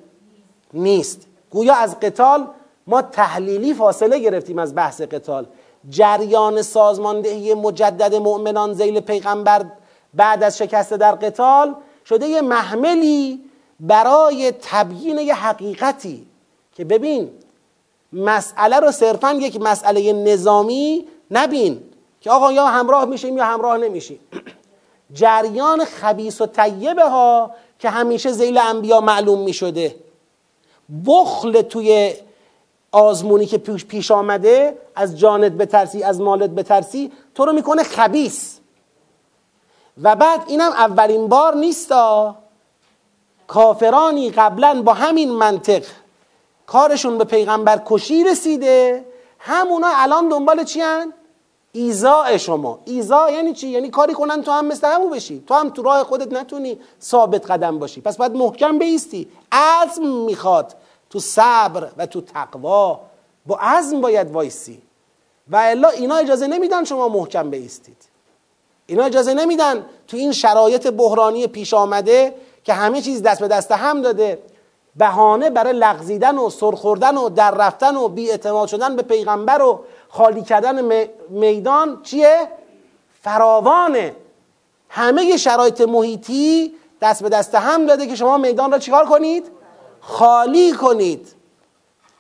نیست. گویا از قتال ما تحلیلی فاصله گرفتیم از بحث قتال. جریان سازماندهی مجدد مؤمنان زیل پیغمبر بعد از شکست در قتال شده یه محملی برای تبیین یه حقیقتی که ببین مسئله رو صرفا یک مسئله نظامی نبین که آقا یا همراه میشیم یا همراه نمیشیم. جریان خبیس و طیبه ها که همیشه زیل انبیا معلوم می‌شده. بخل توی آزمونی که پیش آمده از جانت بترسی از مالت بترسی تو رو می‌کنه خبیس و بعد اینم اولین بار نیستا. کافرانی قبلا با همین منطق. کارشون به پیغمبر کشی رسیده. همونا الان دنبال چی هن؟ ایزا شما. ایزا یعنی چی؟ یعنی کاری کنن تو هم مثل همو بشی. تو هم تو راه خودت نتونی ثابت قدم باشی. پس باید محکم بیستی. عزم می‌خواد. تو صبر و تو تقوا. با عزم باید وایسی. و الا اینا اجازه نمیدن شما محکم بیستید. اینا اجازه نمیدن تو این شرایط بحرانی پیش آمده که همه چیز دست به دست هم داده بهانه برای لغزیدن و سرخوردن و در رفتن و اعتماد شدن به پیغمبر و خالی کردن میدان چیه؟ فراوانه همه شرایط محیطی دست به دست هم داده که شما میدان را چیکار کنید؟ خالی کنید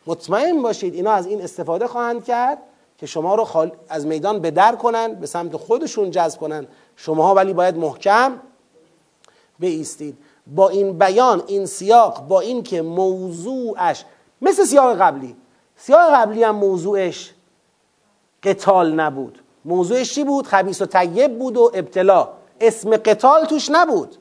مطمئن باشید اینا از این استفاده خواهند کرد که شما رو از میدان به در کنن به سمت خودشون جذب کنن. شماها ولی باید محکم بیستید. با این بیان این سیاق با این که موضوعش مثل سیاق قبلی. سیاق قبلی هم موضوعش قتال نبود. موضوعش چی بود؟ خبیس و طیب بود و ابتلا. اسم قتال توش نبود.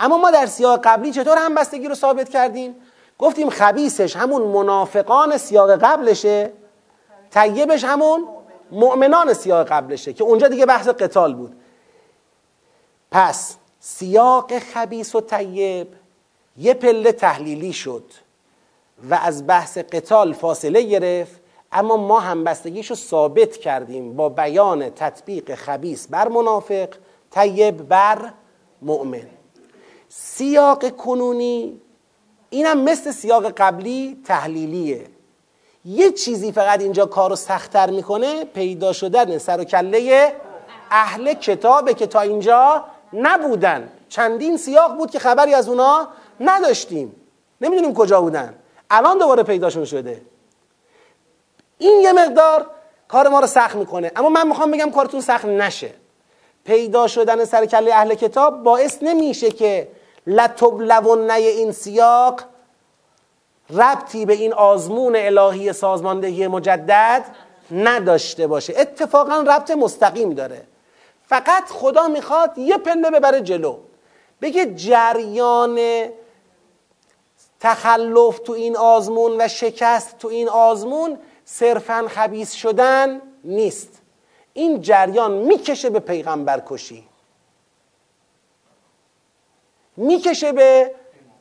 اما ما در سیاق قبلی چطور همبستگی رو ثابت کردیم؟ گفتیم خبیسش همون منافقان سیاق قبلشه. طیبش همون مؤمنان سیاق قبلشه که اونجا دیگه بحث قتال بود. پس سیاق خبیس و طیب یه پله تحلیلی شد و از بحث قتال فاصله گرفت اما ما همبستگیش رو ثابت کردیم با بیان تطبیق خبیس بر منافق طیب بر مؤمن. سیاق کنونی اینم مثل سیاق قبلی تحلیلیه. یه چیزی فقط اینجا کارو سختتر می‌کنه پیدا شدن سر و کله اهل کتابه که تا اینجا نبودن. چندین سیاق بود که خبری از اونا نداشتیم. نمی‌دونیم کجا بودن. الان دوباره پیداشون شده. این یه مقدار کار ما رو سخت می‌کنه. اما من می‌خوام بگم کارتون سخت نشه. پیدا شدن سر کله اهل کتاب باعث نمیشه که لطبلونه این سیاق ربطی به این آزمون الهی سازماندهی مجدد نداشته باشه. اتفاقا ربط مستقیم داره. فقط خدا می‌خواد یه پله ببره جلو. بگه جریان تخلف تو این آزمون و شکست تو این آزمون صرفا خبیس شدن نیست. این جریان می‌کشه به پیغمبر کشی. می‌کشه به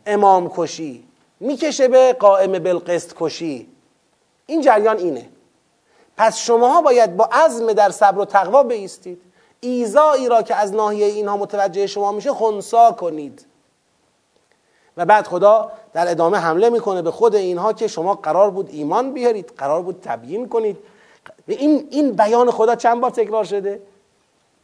امام کشی. می‌کشه به قائم بالقسط کشی. این جریان اینه. پس شماها باید با عزم در صبر و تقوا بیستید. ایزایی را که از ناحیه اینها متوجه شما میشه خونسا کنید. و بعد خدا در ادامه حمله می‌کنه به خود اینها که شما قرار بود ایمان بیارید قرار بود تبیین کنید. این, این بیان خدا چند بار تکرار شده؟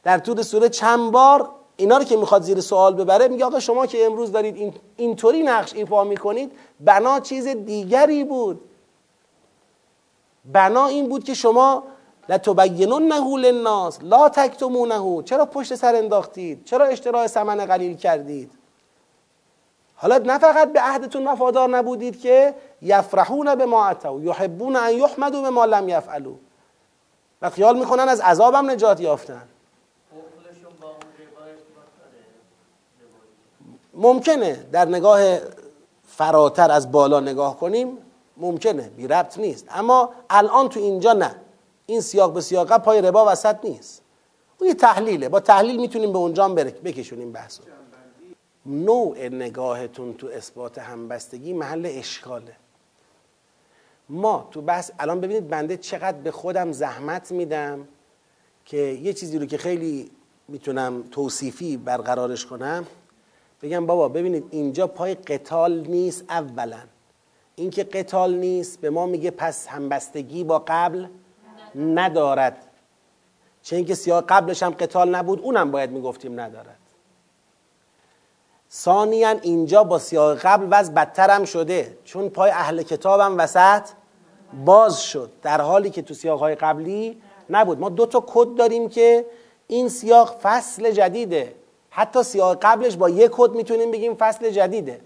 در طول سوره چند بار اینا رو که می‌خواد زیر سوال ببره میگه آقا شما که امروز دارید این اینطوری نقش ایفا می‌کنید بنا چیز دیگری بود. بنا این بود که شما لتبیننه للناس لا تکتمونه. چرا پشت سر انداختید؟ چرا اشتراع ثمن قلیل کردید؟ حالا نه فقط به عهدتون وفادار نبودید که یفرحون به ما اتو یحبون ان یحمدوا به ما لم یفعلوا. و خیال می‌کنن از عذابم نجات یافتن. ممکنه در نگاه فراتر از بالا نگاه کنیم ممکنه بی ربط نیست. اما الان تو اینجا نه. این سیاق به سیاق پای ربا وسط نیست. اون یه تحلیله. با تحلیل می‌تونیم به اونجا بکشونیم بحثو. نوع نگاهتون تو اثبات همبستگی محل اشکاله. ما تو بحث الان ببینید بنده چقدر به خودم زحمت میدم که یه چیزی رو که خیلی می‌تونم توصیفی برقرارش کنم. بگم بابا ببینید اینجا پای قتال نیست اولا. اینکه قتال نیست به ما میگه پس همبستگی با قبل ندارد. چه اینکه سیاه قبلش هم قتال نبود اونم باید می‌گفتیم ندارد. ثانیا اینجا با سیاق قبل وضع بدتر هم شده چون پای اهل کتابم وسط باز شد در حالی که تو سیاق های قبلی نبود. ما دو تا کد داریم که این سیاق فصل جدیده. حتی سیاق قبلش با یک کد می‌تونیم بگیم فصل جدیده.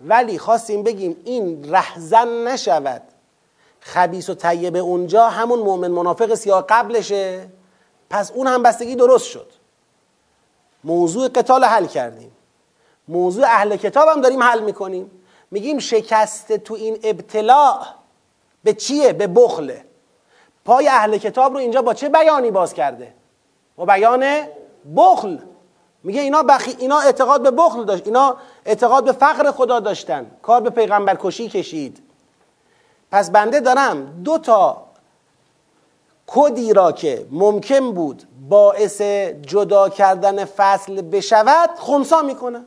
ولی خواستیم بگیم این رهزن نشود. خبیس و طیب اونجا همون مؤمن منافق سیاق قبلشه. پس اون هم بستگی درست شد. موضوع قتال حل کردیم. موضوع اهل کتاب هم داریم حل می‌کنیم. میگیم شکست تو این ابتلاع به چیه؟ به بخله. پای اهل کتاب رو اینجا با چه بیانی باز کرده؟ با بیان بخل. میگه اینا, بخی... اینا اعتقاد به بخل داشت. اینا اعتقاد به فقر خدا داشتن. کار به پیغمبر کشی کشید. پس بنده دارم دو تا کدی را که ممکن بود باعث جدا کردن فصل بشود خونسا می‌کنه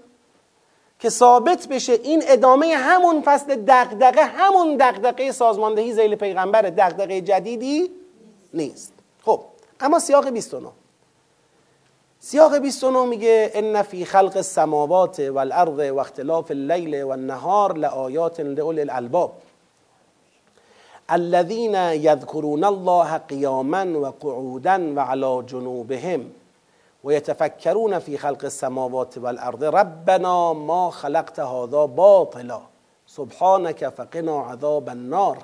که ثابت بشه این ادامه همون فصل دقدقه همون دقدقه سازماندهی زیل پیغمبر دقدقه جدیدی نیست. خب اما سیاق 29 سیاق 29 میگه ان فی خلق السماوات والارض و اختلاف اللیل والنهار لآیات لأولی الألباب. الذين يذكرون الله قياما وقعودا وعلى جنوبهم ويتفكرون في خلق السماوات والأرض ربنا ما خلقت هذا باطلا سبحانك فقنا عذاب النار.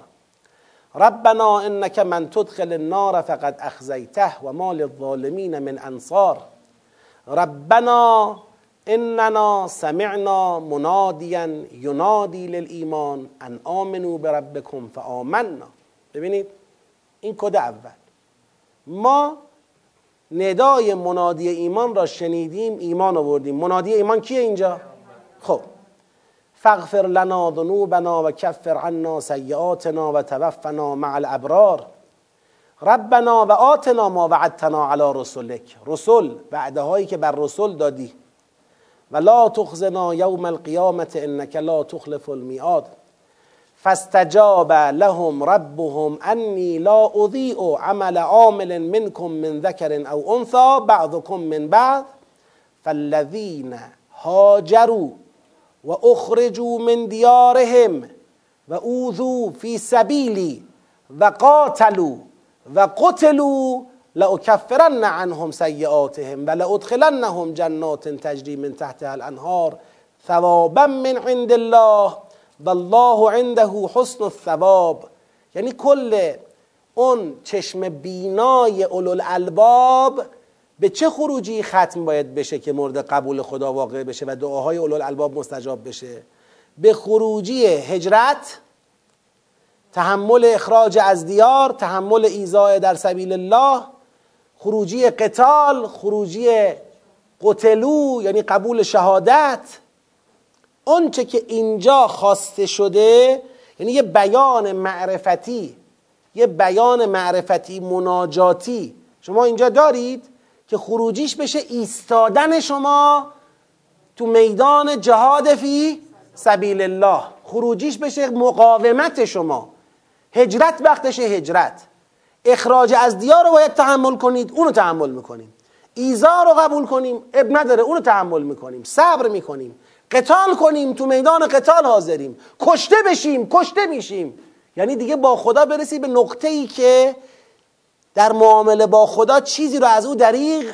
ربنا إنك من تدخل النار فقد أخزيته وما للظالمين من أنصار. ربنا اننا سمعنا منادیا ینادی للایمان ان آمنوا بربکم فآمنا. ببینید این کد اول. ما ندای منادی ایمان را شنیدیم ایمان آوردیم. منادی ایمان کیه اینجا؟ خب. فاغفر لنا ذنوبنا و کفر عنا سیئاتنا و توفنا مع الابرار. ربنا و آتنا ما وعدتنا علی رسولک. رسول وعده هایی که بر رسول دادی. و لا تخزنا یوم القیامت انک لا تخلف المیعاد. فاستجاب لهم ربهم انی لا اضیع عمل عامل منکم من ذکر او انثى بعضكم من بعض. فالذین هاجروا و اخرجوا من دیارهم و اوذوا فی سبیلی و قاتلوا. و قتلوا لأكفرن عنهم سیئاتهم و لأدخلنهم جنات تجری من تحتها الانهار ثوابا من عند الله والله عنده حسن الثواب. یعنی کل اون چشم بینای اولو الالباب به چه خروجی ختم باید بشه که مورد قبول خدا واقع بشه و دعاهای اولو الالباب مستجاب بشه؟ به خروجی هجرت تحمل اخراج از دیار تحمل ایزای در سبیل الله خروجی قتال خروجی قتلو یعنی قبول شهادت. آنچه که اینجا خواسته شده یعنی یه بیان معرفتی یه بیان معرفتی مناجاتی. شما اینجا دارید که خروجیش بشه ایستادن شما تو میدان جهاد فی سبیل الله. خروجیش بشه مقاومت شما. هجرت وقتش هجرت. اخراج از دیار رو باید تحمل کنید اونو تحمل می‌کنیم. ایزا رو قبول کنیم اب نداره اونو تحمل می‌کنیم. صبر می‌کنیم. قتال کنیم تو میدان قتال حاضریم. کشته بشیم کشته میشیم. یعنی دیگه با خدا برسی به نقطه ای که در معامله با خدا چیزی رو از او دریغ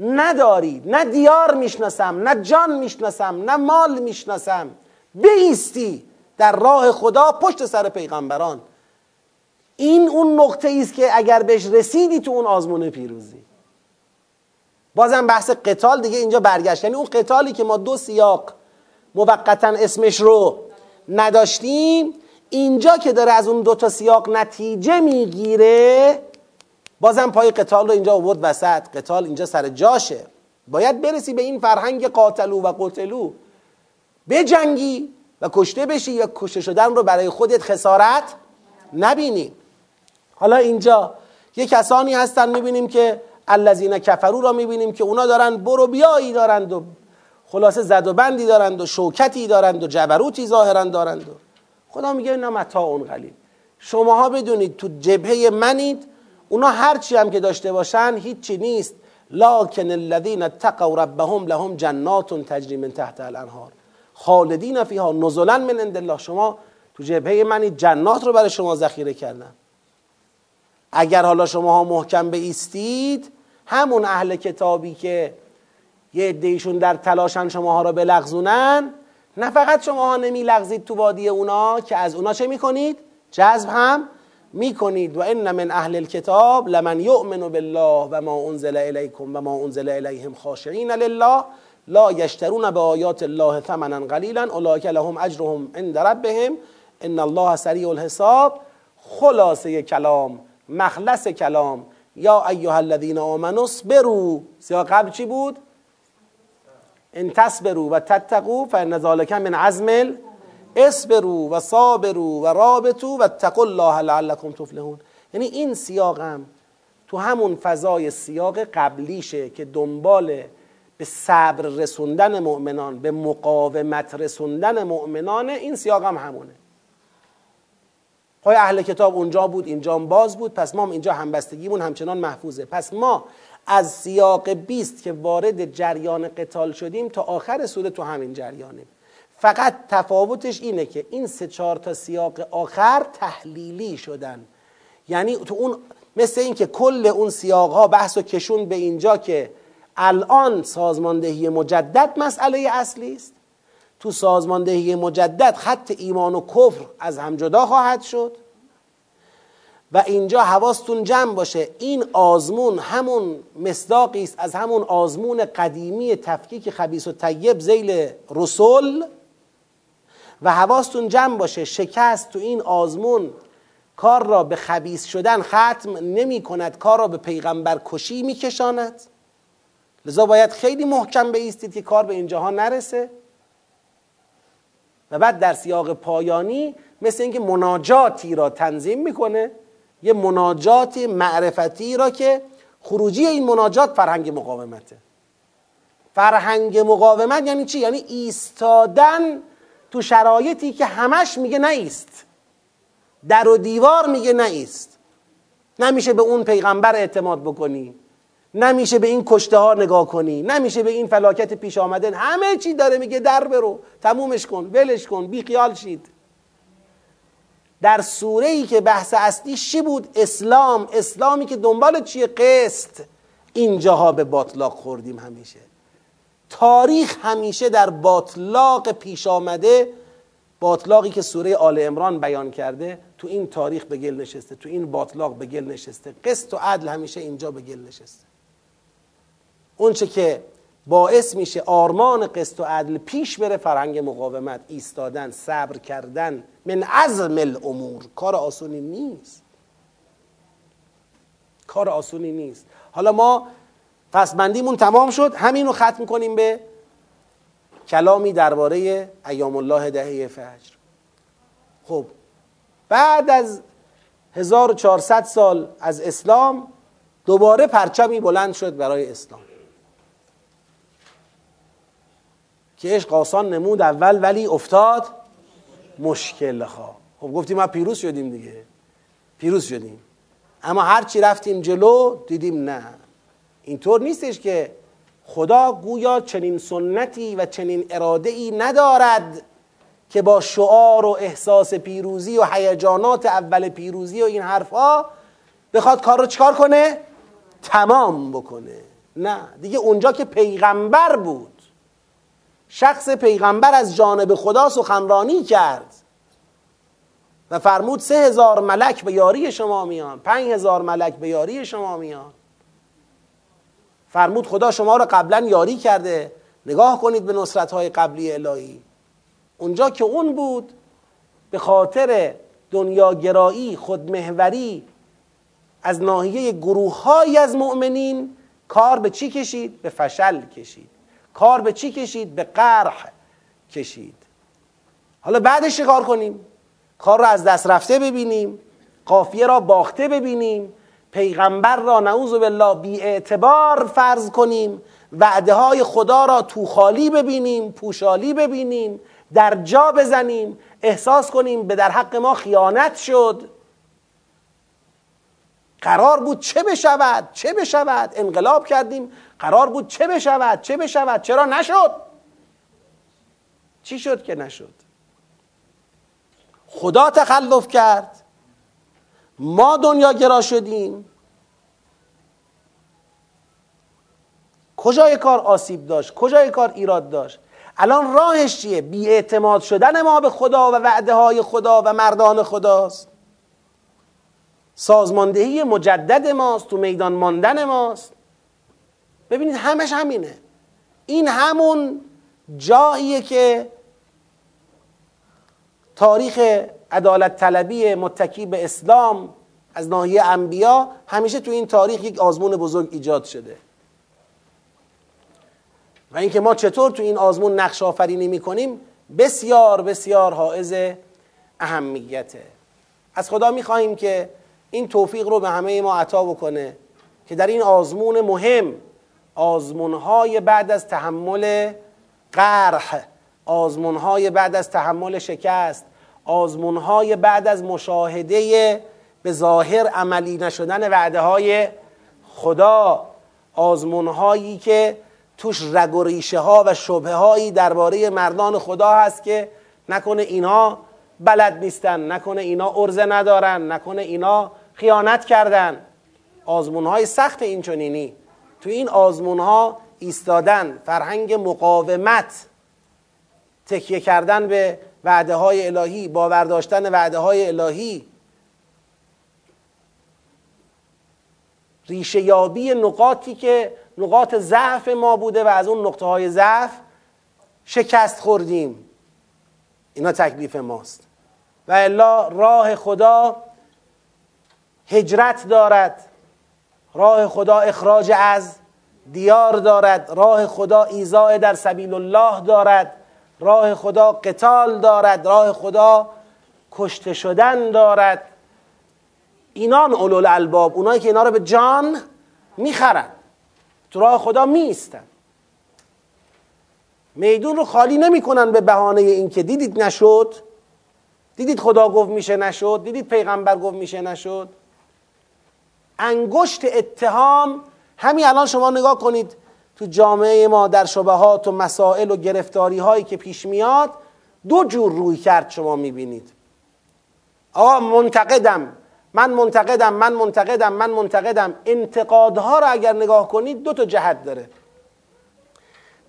ندارید نه دیار می‌شناسم نه جان می‌شناسم نه مال می‌شناسم. بیستی در راه خدا پشت سر پیغمبران. این اون نقطه است که اگر بهش رسیدی تو اون آزمون پیروزی. بازم بحث قتال دیگه اینجا برگشت. یعنی اون قتالی که ما دو سیاق موقتا اسمش رو نداشتیم اینجا که داره از اون دو تا سیاق نتیجه می‌گیره بازم پای قتال رو اینجا آورد وسط. قتال اینجا سر جاشه. باید برسی به این فرهنگ قاتلو و قتلو. بجنگی و کشته بشی یا کشته شدن رو برای خودت خسارت نبینی. حالا اینجا یه کسانی هستن می‌بینیم که الذین کفرو را می‌بینیم که اونا دارن برو بیایی دارند و خلاصه زد و بندی دارند و شوکتی دارند و جبروتی ظاهرا دارند و خدا میگه اینا متا اون قلیل. شماها بدونید تو جبهه منید اونا هرچی هم که داشته باشن هیچی نیست. لکن الذین اتقوا ربهم لهم جنات تجری من تحت الانهار. خالدین فیها نزلا من عند الله. شما تو جبهه من جنات رو برای شما ذخیره کردم اگر حالا شما ها محکم ایستید همون اهل کتابی که یه عدهشون در تلاشن شما ها رو بلغزونن نه فقط شما ها نمی لغزید تو وادی اونا که از اونا چه می‌کنید؟ جذب هم می‌کنید. و ان من اهل الكتاب لمن یؤمن بالله و ما انزل الیکم و ما انزل الیهم خاشعین لله لا یشترون به آیات الله ثمنا قلیلا اولئک لهم اجرهم عند ربهم ان الله سریع الحساب. خلاصه کلام. مخلص کلام. یا ایها الذین آمنوا اصبروا. سیاق قبل چی بود؟ ان و تتقوا فان من عزم اصبروا و صابروا و رابطوا و اتقوا الله لعلكم تفلحون. یعنی این سیاقم تو همون فضای سیاق قبلیشه که دنبال به صبر رسوندن مؤمنان به مقاومت رسوندن مؤمنان این سیاق هم همونه. پای اهل کتاب اونجا بود اینجا باز بود پس ما هم اینجا همبستگیمون همچنان محفوظه. پس ما از سیاق 20 که وارد جریان قتال شدیم تا آخر سوره تو همین جریانیم. فقط تفاوتش اینه که این سه چهار تا سیاق آخر تحلیلی شدن. یعنی تو اون مثل اینکه کل اون سیاق ها بحث و کشون به اینجا که الان سازماندهی مجدد مسئله اصلی است. تو سازماندهی مجدد خط ایمان و کفر از هم جدا خواهد شد. و اینجا حواستون جمع باشه. این آزمون همون مصداقی است از همون آزمون قدیمی تفکیک خبیس و طیب زیل رسول. و حواستون جمع باشه. شکست تو این آزمون کار را به خبیس شدن ختم نمی کند. کار را به پیغمبر کشی می کشاند. لذا باید خیلی محکم بیستید که کار به اینجاها نرسه. و بعد در سیاق پایانی مثل اینکه مناجاتی را تنظیم می‌کنه یه مناجات معرفتی را که خروجی این مناجات فرهنگ مقاومته. فرهنگ مقاومت یعنی چی؟ یعنی ایستادن تو شرایطی که همش میگه نیست در و دیوار میگه نیست نمیشه به اون پیغمبر اعتماد بکنی. نمیشه به این کشته ها نگاه کنی نمیشه به این فلاکت پیش آمده همه چی داره میگه در برو تمومش کن ولش کن بی خیال شید. در سوره ای که بحث اصلی چی بود؟ اسلام اسلامی که دنبال چیه؟ قسط. اینجاها به باطلاق خوردیم همیشه. تاریخ همیشه در باطلاق پیش آمده باطلاقی که سوره آل امران بیان کرده تو این تاریخ به گل نشسته تو این باطلاق به گل نشسته. قسط و عدل همیشه اینجا به گل نشسته. اونچه که باعث میشه آرمان قسط و عدل پیش بره فرهنگ مقاومت ایستادن صبر کردن من عزم الامور. کار آسونی نیست. کار آسونی نیست. حالا ما بندیمون تمام شد. همین رو ختم کنیم به کلامی درباره ایام الله دهه فجر. خب بعد از 1400 سال از اسلام دوباره پرچمی بلند شد برای اسلام. که عشق آسان نمود اول ولی افتاد مشکل. خواه خب گفتیم ما پیروز شدیم دیگه. پیروز شدیم. اما هرچی رفتیم جلو دیدیم نه. اینطور نیستش که خدا گویا چنین سنتی و چنین اراده ای ندارد که با شعار و احساس پیروزی و هیجانات اول پیروزی و این حرفها بخواد کار رو چکار کنه؟ تمام بکنه. نه دیگه اونجا که پیغمبر بود شخص پیغمبر از جانب خدا سخنرانی کرد و فرمود سه هزار ملک به یاری شما میان پنج هزار ملک به یاری شما میان. فرمود خدا شما را قبلا یاری کرده نگاه کنید به نصرت های قبلی الهی. اونجا که اون بود به خاطر دنیاگرایی خودمهوری از ناحیه گروه از مؤمنین کار به چی کشید؟ به فشل کشید. کار به چی کشید؟ به قرح کشید حالا بعدش چه کار کنیم؟ کار را از دست رفته ببینیم قافیه را باخته ببینیم پیغمبر را نعوذ بالله بی اعتبار فرض کنیم وعده های خدا را توخالی ببینیم پوشالی ببینیم در جا بزنیم احساس کنیم به در حق ما خیانت شد قرار بود چه بشود چه بشود؟ انقلاب کردیم قرار بود چه بشود چه بشود؟ چرا نشد؟ چی شد که نشد؟ خدا تخلف کرد. ما دنیا گرا شدیم. کجای کار آسیب داشت؟ کجای کار ایراد داشت؟ الان راهش چیه؟ اعتماد شدن ما به خدا و وعده های خدا و مردان خداست. سازماندهی مجدد ماست تو میدان ماندن ماست. ببینید همش همینه. این همون جاییه که تاریخ عدالت طلبی متکی به اسلام از ناحیه انبیا همیشه تو این تاریخ یک آزمون بزرگ ایجاد شده. و اینکه ما چطور تو این آزمون نقش آفرینی می‌کنیم بسیار بسیار حائز اهمیته. از خدا می‌خواهیم که این توفیق رو به همه ما عطا بکنه که در این آزمون مهم آزمونهای بعد از تحمل قرح آزمونهای بعد از تحمل شکست آزمونهای بعد از مشاهده به ظاهر عملی نشدن وعده های خدا آزمونهایی که توش رگ و ریشه ها و شبه هایی درباره مردان خدا هست که نکنه اینا بلد نیستن نکنه اینا ارزه ندارن نکنه اینا خیانت کردن. آزمون های سخت این چنینی تو این آزمون ها ایستادن فرهنگ مقاومت. تکیه کردن به وعده های الهی باور داشتن وعده های الهی. ریشه یابی نقاطی که نقاط ضعف ما بوده و از اون نقطه های ضعف شکست خوردیم. اینا تکلیف ماست. و الا راه خدا هجرت دارد. راه خدا اخراج از دیار دارد. راه خدا ایزای در سبیل الله دارد. راه خدا قتال دارد. راه خدا کشته شدن دارد. اینان اولول الباب اونایی که اینا رو به جان می‌خرن تو راه خدا میستن میدون رو خالی نمی‌کنن به بهانه اینکه دیدید نشد. دیدید خدا گفت میشه نشد. دیدید پیغمبر گفت میشه نشد. انگشت اتهام. همین الان شما نگاه کنید تو جامعه ما در شبهات و مسائل و گرفتاری هایی که پیش میاد دو جور روی کرد شما می‌بینید. آقا منتقدم. من منتقدم من منتقدم من منتقدم. انتقادها رو اگر نگاه کنید دو تا جهت داره.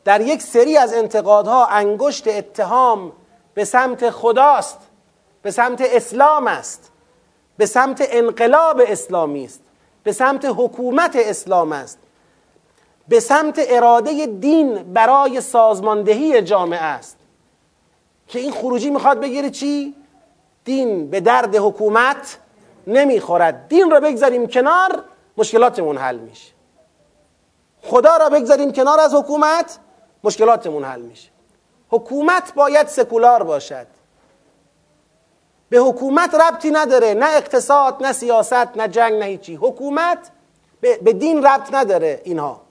در یک سری از انتقادها انگشت اتهام به سمت خداست به سمت اسلام است به سمت انقلاب اسلامی است. به سمت حکومت اسلام است. به سمت اراده دین برای سازماندهی جامعه است. که این خروجی می‌خواد بگیره چی؟ دین به درد حکومت نمی‌خورد. دین را بگذاریم کنار مشکلاتمون حل میشه. خدا را بگذاریم کنار از حکومت مشکلاتمون حل میشه. حکومت باید سکولار باشد. به حکومت ربطی نداره. نه اقتصاد نه سیاست نه جنگ نه هیچی. حکومت به دین ربط نداره اینها.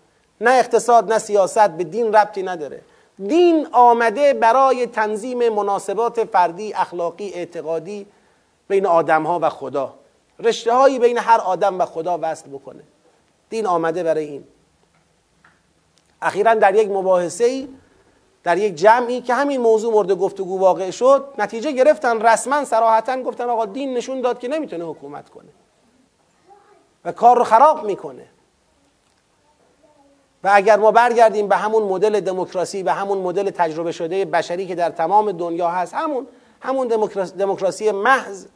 نه اقتصاد نه سیاست به دین ربطی نداره. دین آمده برای تنظیم مناسبات فردی اخلاقی اعتقادی بین آدم ها و خدا. رشته هایی بین هر آدم و خدا وصل بکنه. دین آمده برای این. اخیرا در یک مباحثه ای در یک جمعی که همین موضوع مورد گفتگو واقع شد نتیجه گرفتن رسما سراحتا گفتن آقا دین نشون داد که نمی‌تونه حکومت کنه. و کار رو خراب می‌کنه. و اگر ما برگردیم به همون مدل دموکراسی و همون مدل تجربه شده بشری که در تمام دنیا هست همون همون دموکراسی محض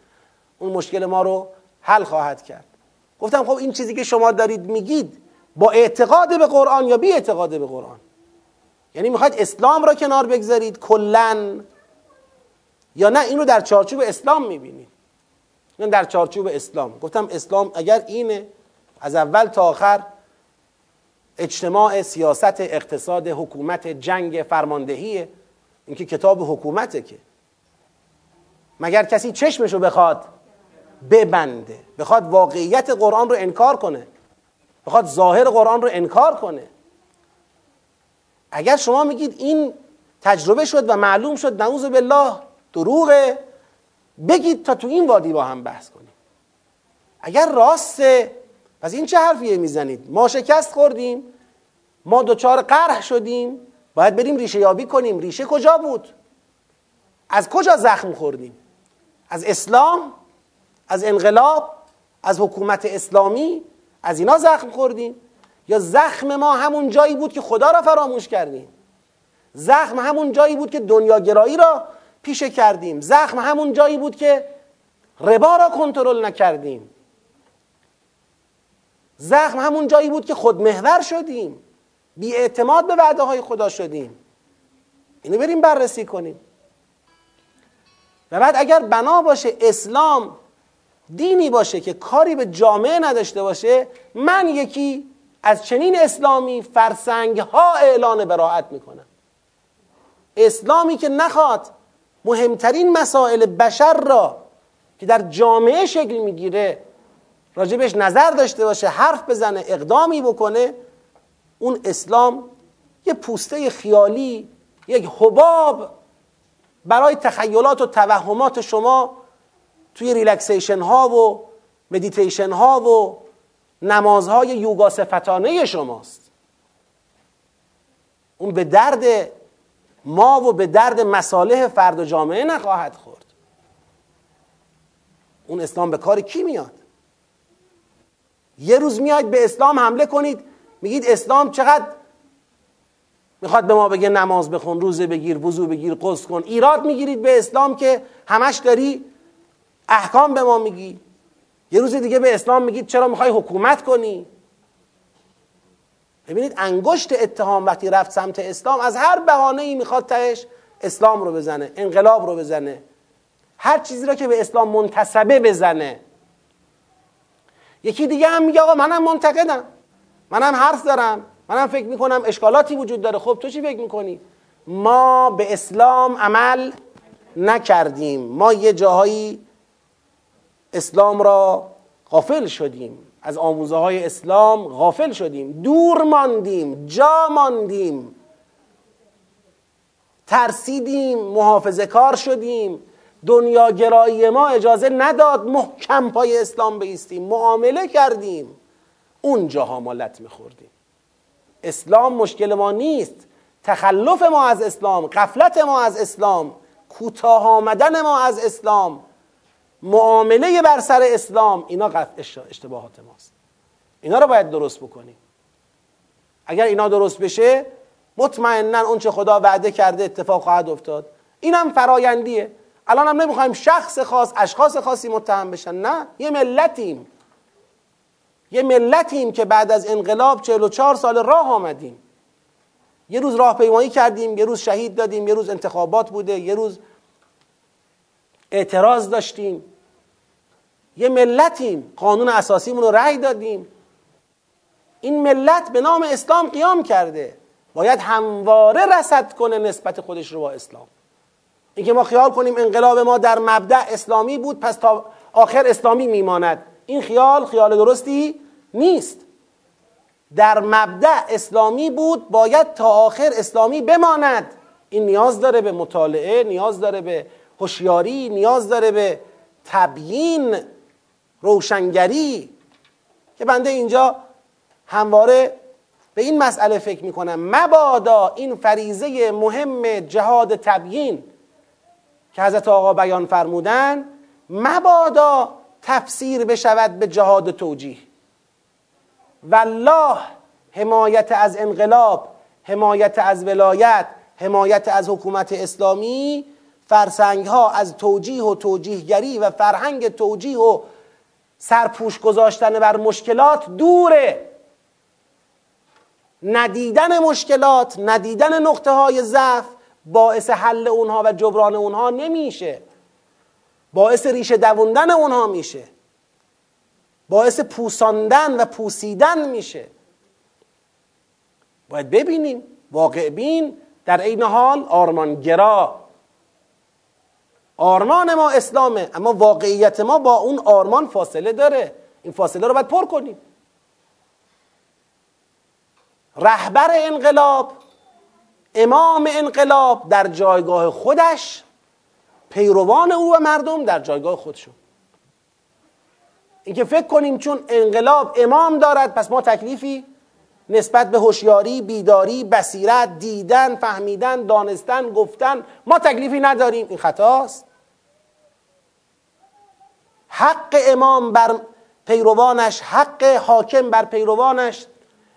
اون مشکل ما رو حل خواهد کرد. گفتم خب این چیزی که شما دارید میگید با اعتقاد به قرآن یا بی اعتقاد به قرآن؟ یعنی می‌خواید اسلام را کنار بگذارید کلا. یا نه این رو در چارچوب اسلام می‌بینید. این در چارچوب اسلام. گفتم اسلام اگر اینه از اول تا آخر اجتماع سیاست اقتصاد حکومت جنگ فرماندهیه. اینکه کتاب حکومته که. مگر کسی چشمشو بخواد ببنده بخواد واقعیت قرآن رو انکار کنه بخواد ظاهر قرآن رو انکار کنه. اگر شما میگید این تجربه شد و معلوم شد نعوذ بالله دروغه بگید تا تو این وادی با هم بحث کنیم. اگر راسته پس این چه حرفیه می‌زنید؟ ما شکست خوردیم ما دچار قرح شدیم باید بریم ریشه یابی کنیم. ریشه کجا بود؟ از کجا زخم خوردیم؟ از اسلام؟ از انقلاب؟ از حکومت اسلامی؟ از اینا زخم خوردیم؟ یا زخم ما همون جایی بود که خدا را فراموش کردیم. زخم همون جایی بود که دنیاگرایی را پیشه کردیم. زخم همون جایی بود که ربا را کنترل نکردیم. زخم همون جایی بود که خودمحور شدیم. بی اعتماد به وعده های خدا شدیم. اینو بریم بررسی کنیم. و بعد اگر بنا باشه اسلام دینی باشه که کاری به جامعه نداشته باشه من یکی از چنین اسلامی فرسنگ ها اعلان براعت می‌کنم. اسلامی که نخواد مهمترین مسائل بشر را که در جامعه شکل می‌گیره راجبش نظر داشته باشه حرف بزنه اقدامی بکنه اون اسلام یه پوسته خیالی یک حباب برای تخیلات و توهمات شما توی ریلکسیشن ها و مدیتیشن ها و نمازهای یوگا صفتانه شماست. اون به درد ما و به درد مصالح فرد و جامعه نخواهد خورد. اون اسلام به کار کی میاد؟ یه روز میاید به اسلام حمله کنید میگید اسلام چقدر می‌خواد به ما بگه نماز بخون روزه بگیر وضو بگیر قصد کن. ایراد می‌گیرید به اسلام که همش داری احکام به ما میگی. یه روز دیگه به اسلام میگید چرا می‌خوای حکومت کنی؟ ببینید انگشت اتهام وقتی رفت سمت اسلام از هر بهانه ای می‌خواد تهش اسلام رو بزنه انقلاب رو بزنه. هر چیزی را که به اسلام منتسبه بزنه. یکی دیگه هم میگه آقا منم منتقدم منم حرف دارم منم فکر می‌کنم اشکالاتی وجود داره. خب تو چی فکر می‌کنی؟ ما به اسلام عمل نکردیم. ما یه جاهایی اسلام را غافل شدیم. از آموزه های اسلام غافل شدیم. دور ماندیم جا ماندیم. ترسیدیم محافظه کار شدیم. دنیاگرایی ما اجازه نداد محکم پای اسلام بیستیم. معامله کردیم. اون جاها ما لطمه خوردیم اسلام مشکل ما نیست. تخلف ما از اسلام قفلت ما از اسلام کوتاه آمدن ما از اسلام معامله بر سر اسلام اینا اشتباهات ماست. اینا رو باید درست بکنیم. اگر اینا درست بشه مطمئنا اون چه خدا وعده کرده اتفاق خواهد افتاد. اینم فرایندیه. الان هم نمی‌خوایم شخص خاص اشخاص خاصی متهم بشن. نه یه ملتیم. یه ملتیم که بعد از انقلاب 44 سال راه آمدیم. یه روز راهپیمایی کردیم یه روز شهید دادیم یه روز انتخابات بوده یه روز اعتراض داشتیم. یه ملتیم. قانون اساسیمون رو رأی دادیم. این ملت به نام اسلام قیام کرده. باید همواره رسد کنه نسبت خودش رو با اسلام. اینکه ما خیال کنیم انقلاب ما در مبدع اسلامی بود پس تا آخر اسلامی میماند. این خیال خیال درستی نیست. در مبدع اسلامی بود باید تا آخر اسلامی بماند. این نیاز داره به مطالعه نیاز داره به هوشیاری نیاز داره به تبیین روشنگری که بنده اینجا همواره به این مسئله فکر می‌کنم. مبادا این فریزه مهم جهاد تبیین که حضرت آقا بیان فرمودن مبادا تفسیر بشود به جهاد توجیه. والله حمایت از انقلاب حمایت از ولایت حمایت از حکومت اسلامی فرسنگ ها از توجیه و توجیهگری و فرهنگ توجیه و سرپوش گذاشتن بر مشکلات دوره. ندیدن مشکلات ندیدن نقطه های ضعف باعث حل اونها و جبران اونها نمیشه. باعث ریشه دووندن اونها میشه. باعث پوساندن و پوسیدن میشه. باید ببینیم واقع بین در عین حال آرمانگرا آرمان ما اسلامه اما واقعیت ما با اون آرمان فاصله داره. این فاصله رو باید پر کنیم. رهبر انقلاب امام انقلاب در جایگاه خودش پیروان او و مردم در جایگاه خودشون. اینکه فکر کنیم چون انقلاب امام دارد پس ما تکلیفی نسبت به هوشیاری بیداری بصیرت دیدن فهمیدن دانستن گفتن ما تکلیفی نداریم. این خطاست. حق امام بر پیروانش حق حاکم بر پیروانش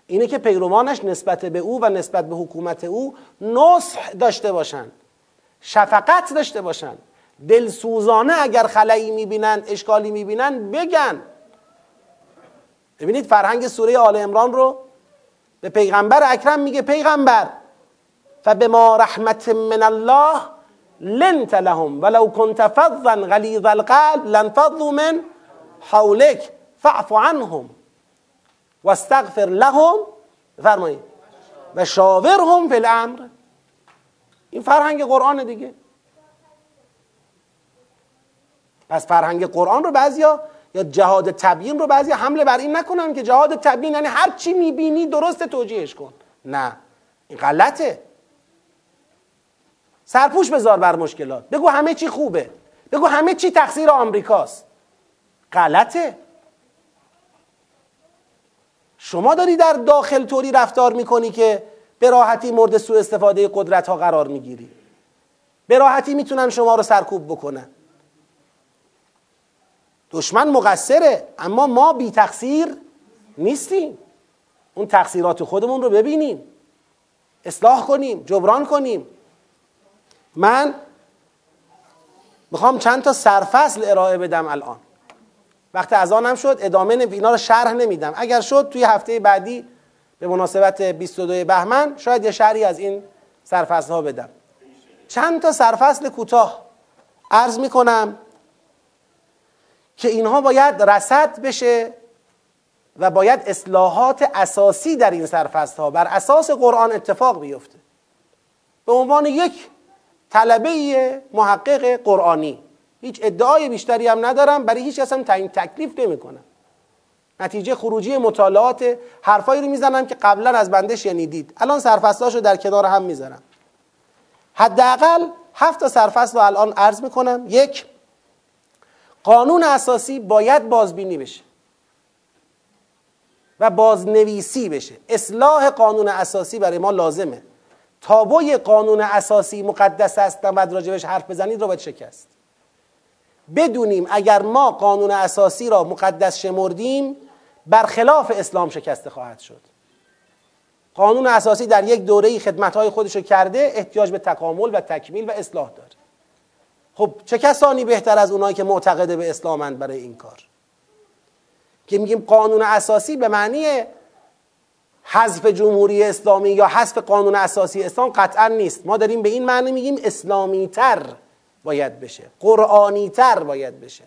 اینه که پیروانش نسبت به او و نسبت به حکومت او نصح داشته باشند شفقت داشته باشند. دلسوزانه اگر خلایی می‌بینن اشکالی می‌بینن بگن. ببینید فرهنگ سوره آل امران رو به پیغمبر اکرم میگه پیغمبر فبما رحمت من الله لنت لهم ولو كنت فظا غلیظ القلب لانفضوا من حولك فاعف عنهم واستغفر لهم فرمایید و شاورهم فی الامر. این فرهنگ قرآن دیگه. پس فرهنگ قرآن رو بعضیا یا جهاد تبیین رو بعضی حمله بر این نکنن که جهاد تبیین یعنی هر چی می‌بینی درست توجیهش کن. نه. این غلطه. سرپوش بذار بر مشکلات. بگو همه چی خوبه. بگو همه چی تقصیر آمریکاست. غلطه. شما داری در داخل طوری رفتار می‌کنی که به راحتی مورد سوء استفاده قدرت ها قرار می‌گیری. به راحتی می‌تونن شما رو سرکوب بکنن. دشمن مقصره اما ما بی تقصیر نیستیم. اون تقصیرات خودمون رو ببینیم. اصلاح کنیم جبران کنیم. من می‌خوام چند تا سرفصل ارائه بدم الان. وقتی از آنم شد ادامه اینا رو شرح نمیدم. اگر شد توی هفته بعدی به مناسبت 22 بهمن شاید یه شرحی از این سرفصل ها بدم. چند تا سرفصل کوتاه. عرض می‌کنم که اینها باید رسد بشه و باید اصلاحات اساسی در این سرفست ها بر اساس قرآن اتفاق بیفته. به عنوان یک طلبه محقق قرآنی. هیچ ادعای بیشتری هم ندارم برای هیچ کس هم تعیین تکلیف نمی کنم نتیجه خروجی مطالعات حرفایی رو می‌زنم که قبلا از بنده شنیدید الان سرفصلاشو در کنار هم می‌ذارم. حداقل هفت تا سرفصل رو الان عرض می‌کنم. یک قانون اساسی باید بازبینی بشه و بازنویسی بشه. اصلاح قانون اساسی برای ما لازمه. تابوی قانون اساسی مقدس است. و راجبش حرف بزنید رو باید شکست. بدونیم اگر ما قانون اساسی را مقدس شمردیم برخلاف اسلام شکسته خواهد شد. قانون اساسی در یک دوره خدمتهای خودش رو کرده احتیاج به تکامل و تکمیل و اصلاح داره. خب چه کسانی بهتر از اونایی که معتقده به اسلامند برای این کار؟ که میگیم قانون اساسی به معنی حذف جمهوری اسلامی یا حذف قانون اساسی اسلام قطعا نیست. ما داریم به این معنی میگیم اسلامی تر باید بشه. قرآنی تر باید بشه.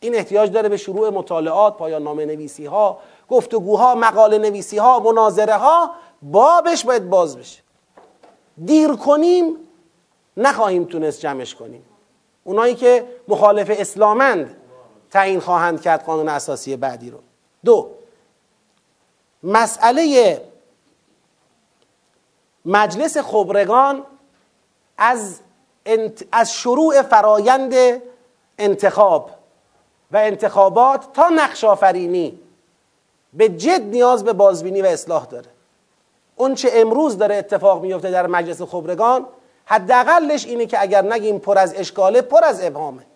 این احتیاج داره به شروع مطالعات پایان نامه نویسی ها گفتگوها مقاله نویسی ها مناظره ها بابش باید باز بشه. دیر کنیم نخواهیم تونست جمعش کنیم. اونایی که مخالف اسلامند تعیین خواهند کرد قانون اساسی بعدی رو. دو مسئله مجلس خبرگان از, از شروع فرایند انتخاب و انتخابات تا نقش آفرینی به جد نیاز به بازبینی و اصلاح داره. اون چه امروز داره اتفاق میفته در مجلس خبرگان حداقلش اینه که اگر نگیم پر از اشکاله پر از ابهامه.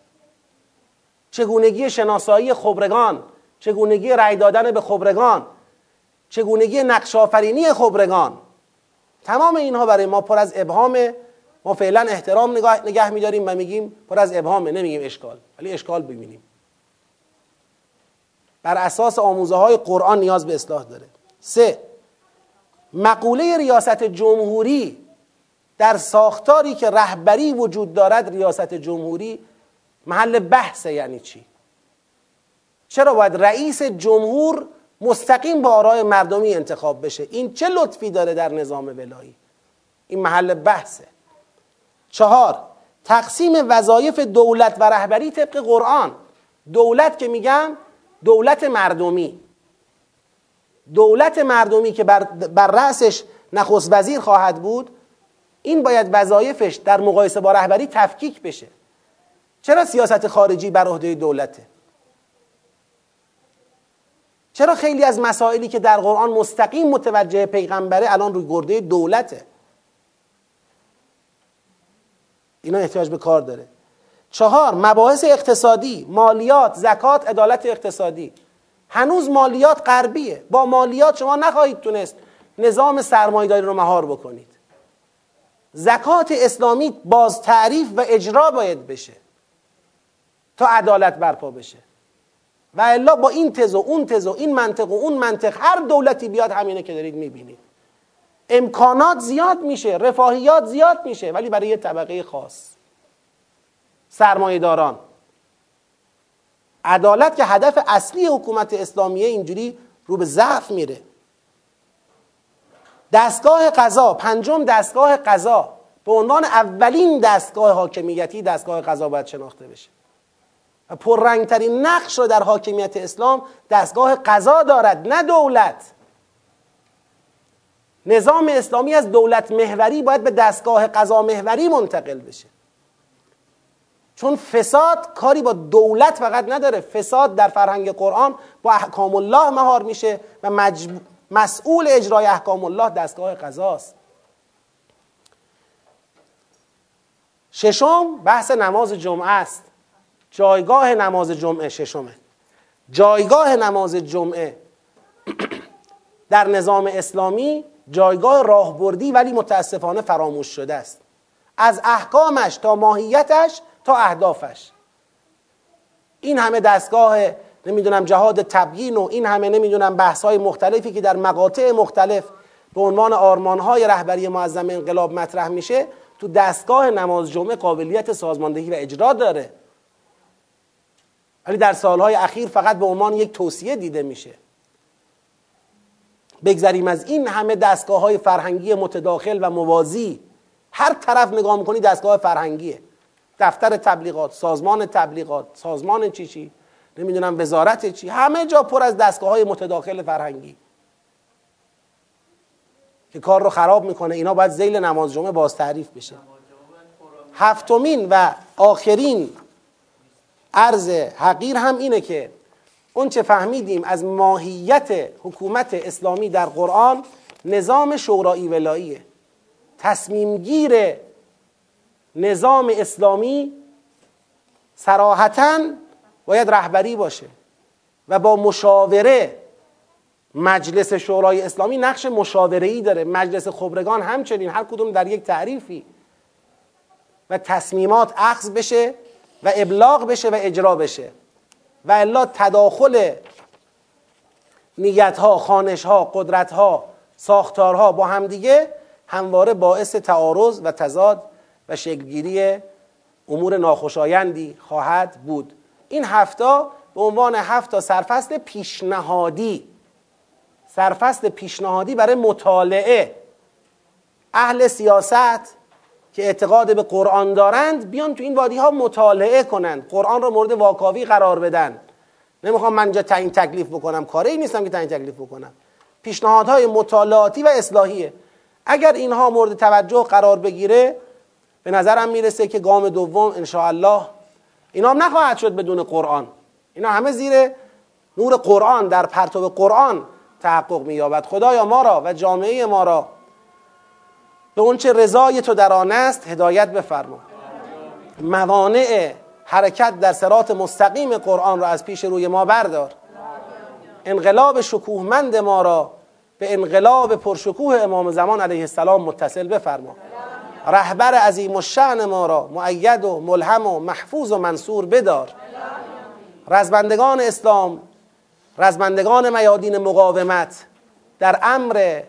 چگونگی شناسایی خبرگان چگونگی رأی دادن به خبرگان چگونگی نقش آفرینی خبرگان. تمام اینها برای ما پر از ابهامه. ما فعلا احترام نگاه, نگه میداریم و میگیم پر از ابهامه نمیگیم اشکال. ولی اشکال ببینیم. بر اساس آموزه های قرآن نیاز به اصلاح داره. سه مقوله ریاست جمهوری در ساختاری که رهبری وجود دارد ریاست جمهوری محل بحث یعنی چی؟ چرا باید رئیس جمهور مستقیم با آرای مردمی انتخاب بشه؟ این چه لطفی داره در نظام ولایی؟ این محل بحثه. چهار تقسیم وظایف دولت و رهبری طبق قرآن. دولت که میگم دولت مردمی. دولت مردمی که بر, بر رأسش نخست وزیر خواهد بود این باید وظایفش در مقایسه با رهبری تفکیک بشه. چرا سیاست خارجی بر عهده دولته؟ چرا خیلی از مسائلی که در قرآن مستقیم متوجه پیغمبره الان روی گرده دولته؟ اینا احتیاج به کار داره. چهار مباحث اقتصادی مالیات زکات عدالت اقتصادی. هنوز مالیات غربیه. با مالیات شما نخواهید تونست نظام سرمایه‌داری رو مهار بکنید. زکات اسلامی باز تعریف و اجرا باید بشه تا عدالت برپا بشه. و الا با این تز و اون تز و این منطق و اون منطق هر دولتی بیاد همینه که دارید می‌بینید. امکانات زیاد میشه رفاهیات زیاد میشه ولی برای یه طبقه خاص. سرمایه داران عدالت که هدف اصلی حکومت اسلامیه اینجوری رو به ضعف میره. دستگاه قضا پنجم دستگاه قضا. به عنوان اولین دستگاه حاکمیتی دستگاه قضا باید شناخته بشه. و پررنگترین نقش رو در حاکمیت اسلام دستگاه قضا دارد نه دولت. نظام اسلامی از دولت محوری باید به دستگاه قضا محوری منتقل بشه. چون فساد کاری با دولت فقط نداره. فساد در فرهنگ قرآن با احکام الله مهار میشه و مسئول اجرای احکام الله دستگاه قضاست. ششم بحث نماز جمعه است. جایگاه نماز جمعه ششمه. جایگاه نماز جمعه در نظام اسلامی جایگاه راهبردی ولی متاسفانه فراموش شده است. از احکامش تا ماهیتش تا اهدافش. این همه دستگاه نمی‌دونم جهاد تبیین و این همه نمی‌دونم بحث های مختلفی که در مقاطع مختلف به عنوان آرمان های رهبری معظم انقلاب مطرح میشه تو دستگاه نماز جمعه قابلیت سازماندهی و اجرا داره. ولی در سالهای اخیر فقط به عنوان یک توصیه دیده میشه. بگذریم از این همه دستگاه های فرهنگی متداخل و موازی. هر طرف نگاه می‌کنی دستگاه فرهنگیه. دفتر تبلیغات سازمان تبلیغات سازمان چی چی. نمی‌دونم وزارت چی. همه جا پر از دستگاه های متداخل فرهنگی. که کار رو خراب می‌کنه. اینا باید زیل نماز جمعه باز تعریف بشه. هفتمین و آخرین عرض حقیر هم اینه که اون چه فهمیدیم از ماهیت حکومت اسلامی در قرآن نظام شورایی ولاییه. تصمیمگیر نظام اسلامی سراحتا باید رهبری باشه و با مشاوره مجلس شورای اسلامی نقش ای داره. مجلس خبرگان همچنین هر کدوم در یک تعریفی. و تصمیمات اخذ بشه و ابلاغ بشه و اجرا بشه. و الا تداخل نیت ها خانش ها قدرت ها ساختارها با همدیگه همواره باعث تعارض و تضاد و شکلگیری امور ناخوشایندی خواهد بود. این هفته به عنوان هفته سرفصل پیشنهادی. سرفصل پیشنهادی برای مطالعه. اهل سیاست که اعتقاد به قرآن دارند بیان تو این وادی ها مطالعه کنند. قرآن را مورد واکاوی قرار بدن. نمی‌خوام من اینجا تعیین تکلیف بکنم. کاری نیستم که تعیین تکلیف بکنم. پیشنهادهای مطالعاتی و اصلاحیه. اگر اینها مورد توجه قرار بگیره به نظرم می‌رسه که گام دوم الله اینا هم نخواهد شد بدون قرآن. اینا همه زیر نور قرآن در پرتو قرآن تحقق مییابد. خدایا ما را و جامعه ما را به اونچه رضای تو در آن است هدایت بفرما. موانع حرکت در سرات مستقیم قرآن را از پیش روی ما بردار. انقلاب شکوهمند ما را به انقلاب پرشکوه امام زمان علیه السلام متصل بفرما. رهبر عظیم و شعن ما را معید و ملهم و محفوظ و منصور بدار. رزمندگان اسلام رزمندگان میادین مقاومت در امر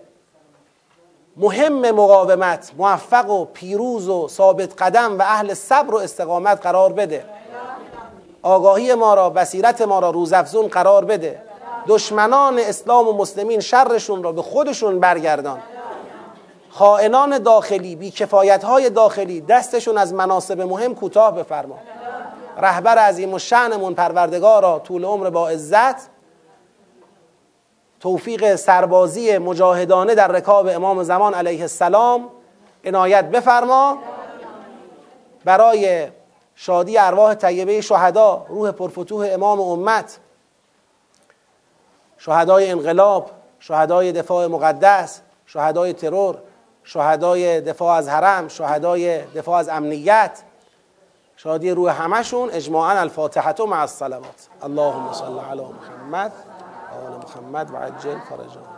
مهم مقاومت موفق و پیروز و ثابت قدم و اهل صبر و استقامت قرار بده. آگاهی ما را بصیرت ما را روزافزون قرار بده. دشمنان اسلام و مسلمین شرشون را به خودشون برگردان. خائنان داخلی بی کفایت های داخلی دستشون از مناسب مهم کوتاه بفرما. رهبر عظیم و شعنمون پروردگارا طول عمر با عزت. توفیق سربازی مجاهدانه در رکاب امام زمان علیه السلام. عنایت بفرما. برای شادی ارواح طیبه شهدا روح پرفتوح امام امت. شهدای انقلاب شهدای دفاع مقدس شهدای ترور. شهدای دفاع از حرم شهدای دفاع از امنیت. شادی روح همشون اجماعا الفاتحه مع الصلوات. اللهم صل علی محمد و محمد و عجل فرجهم.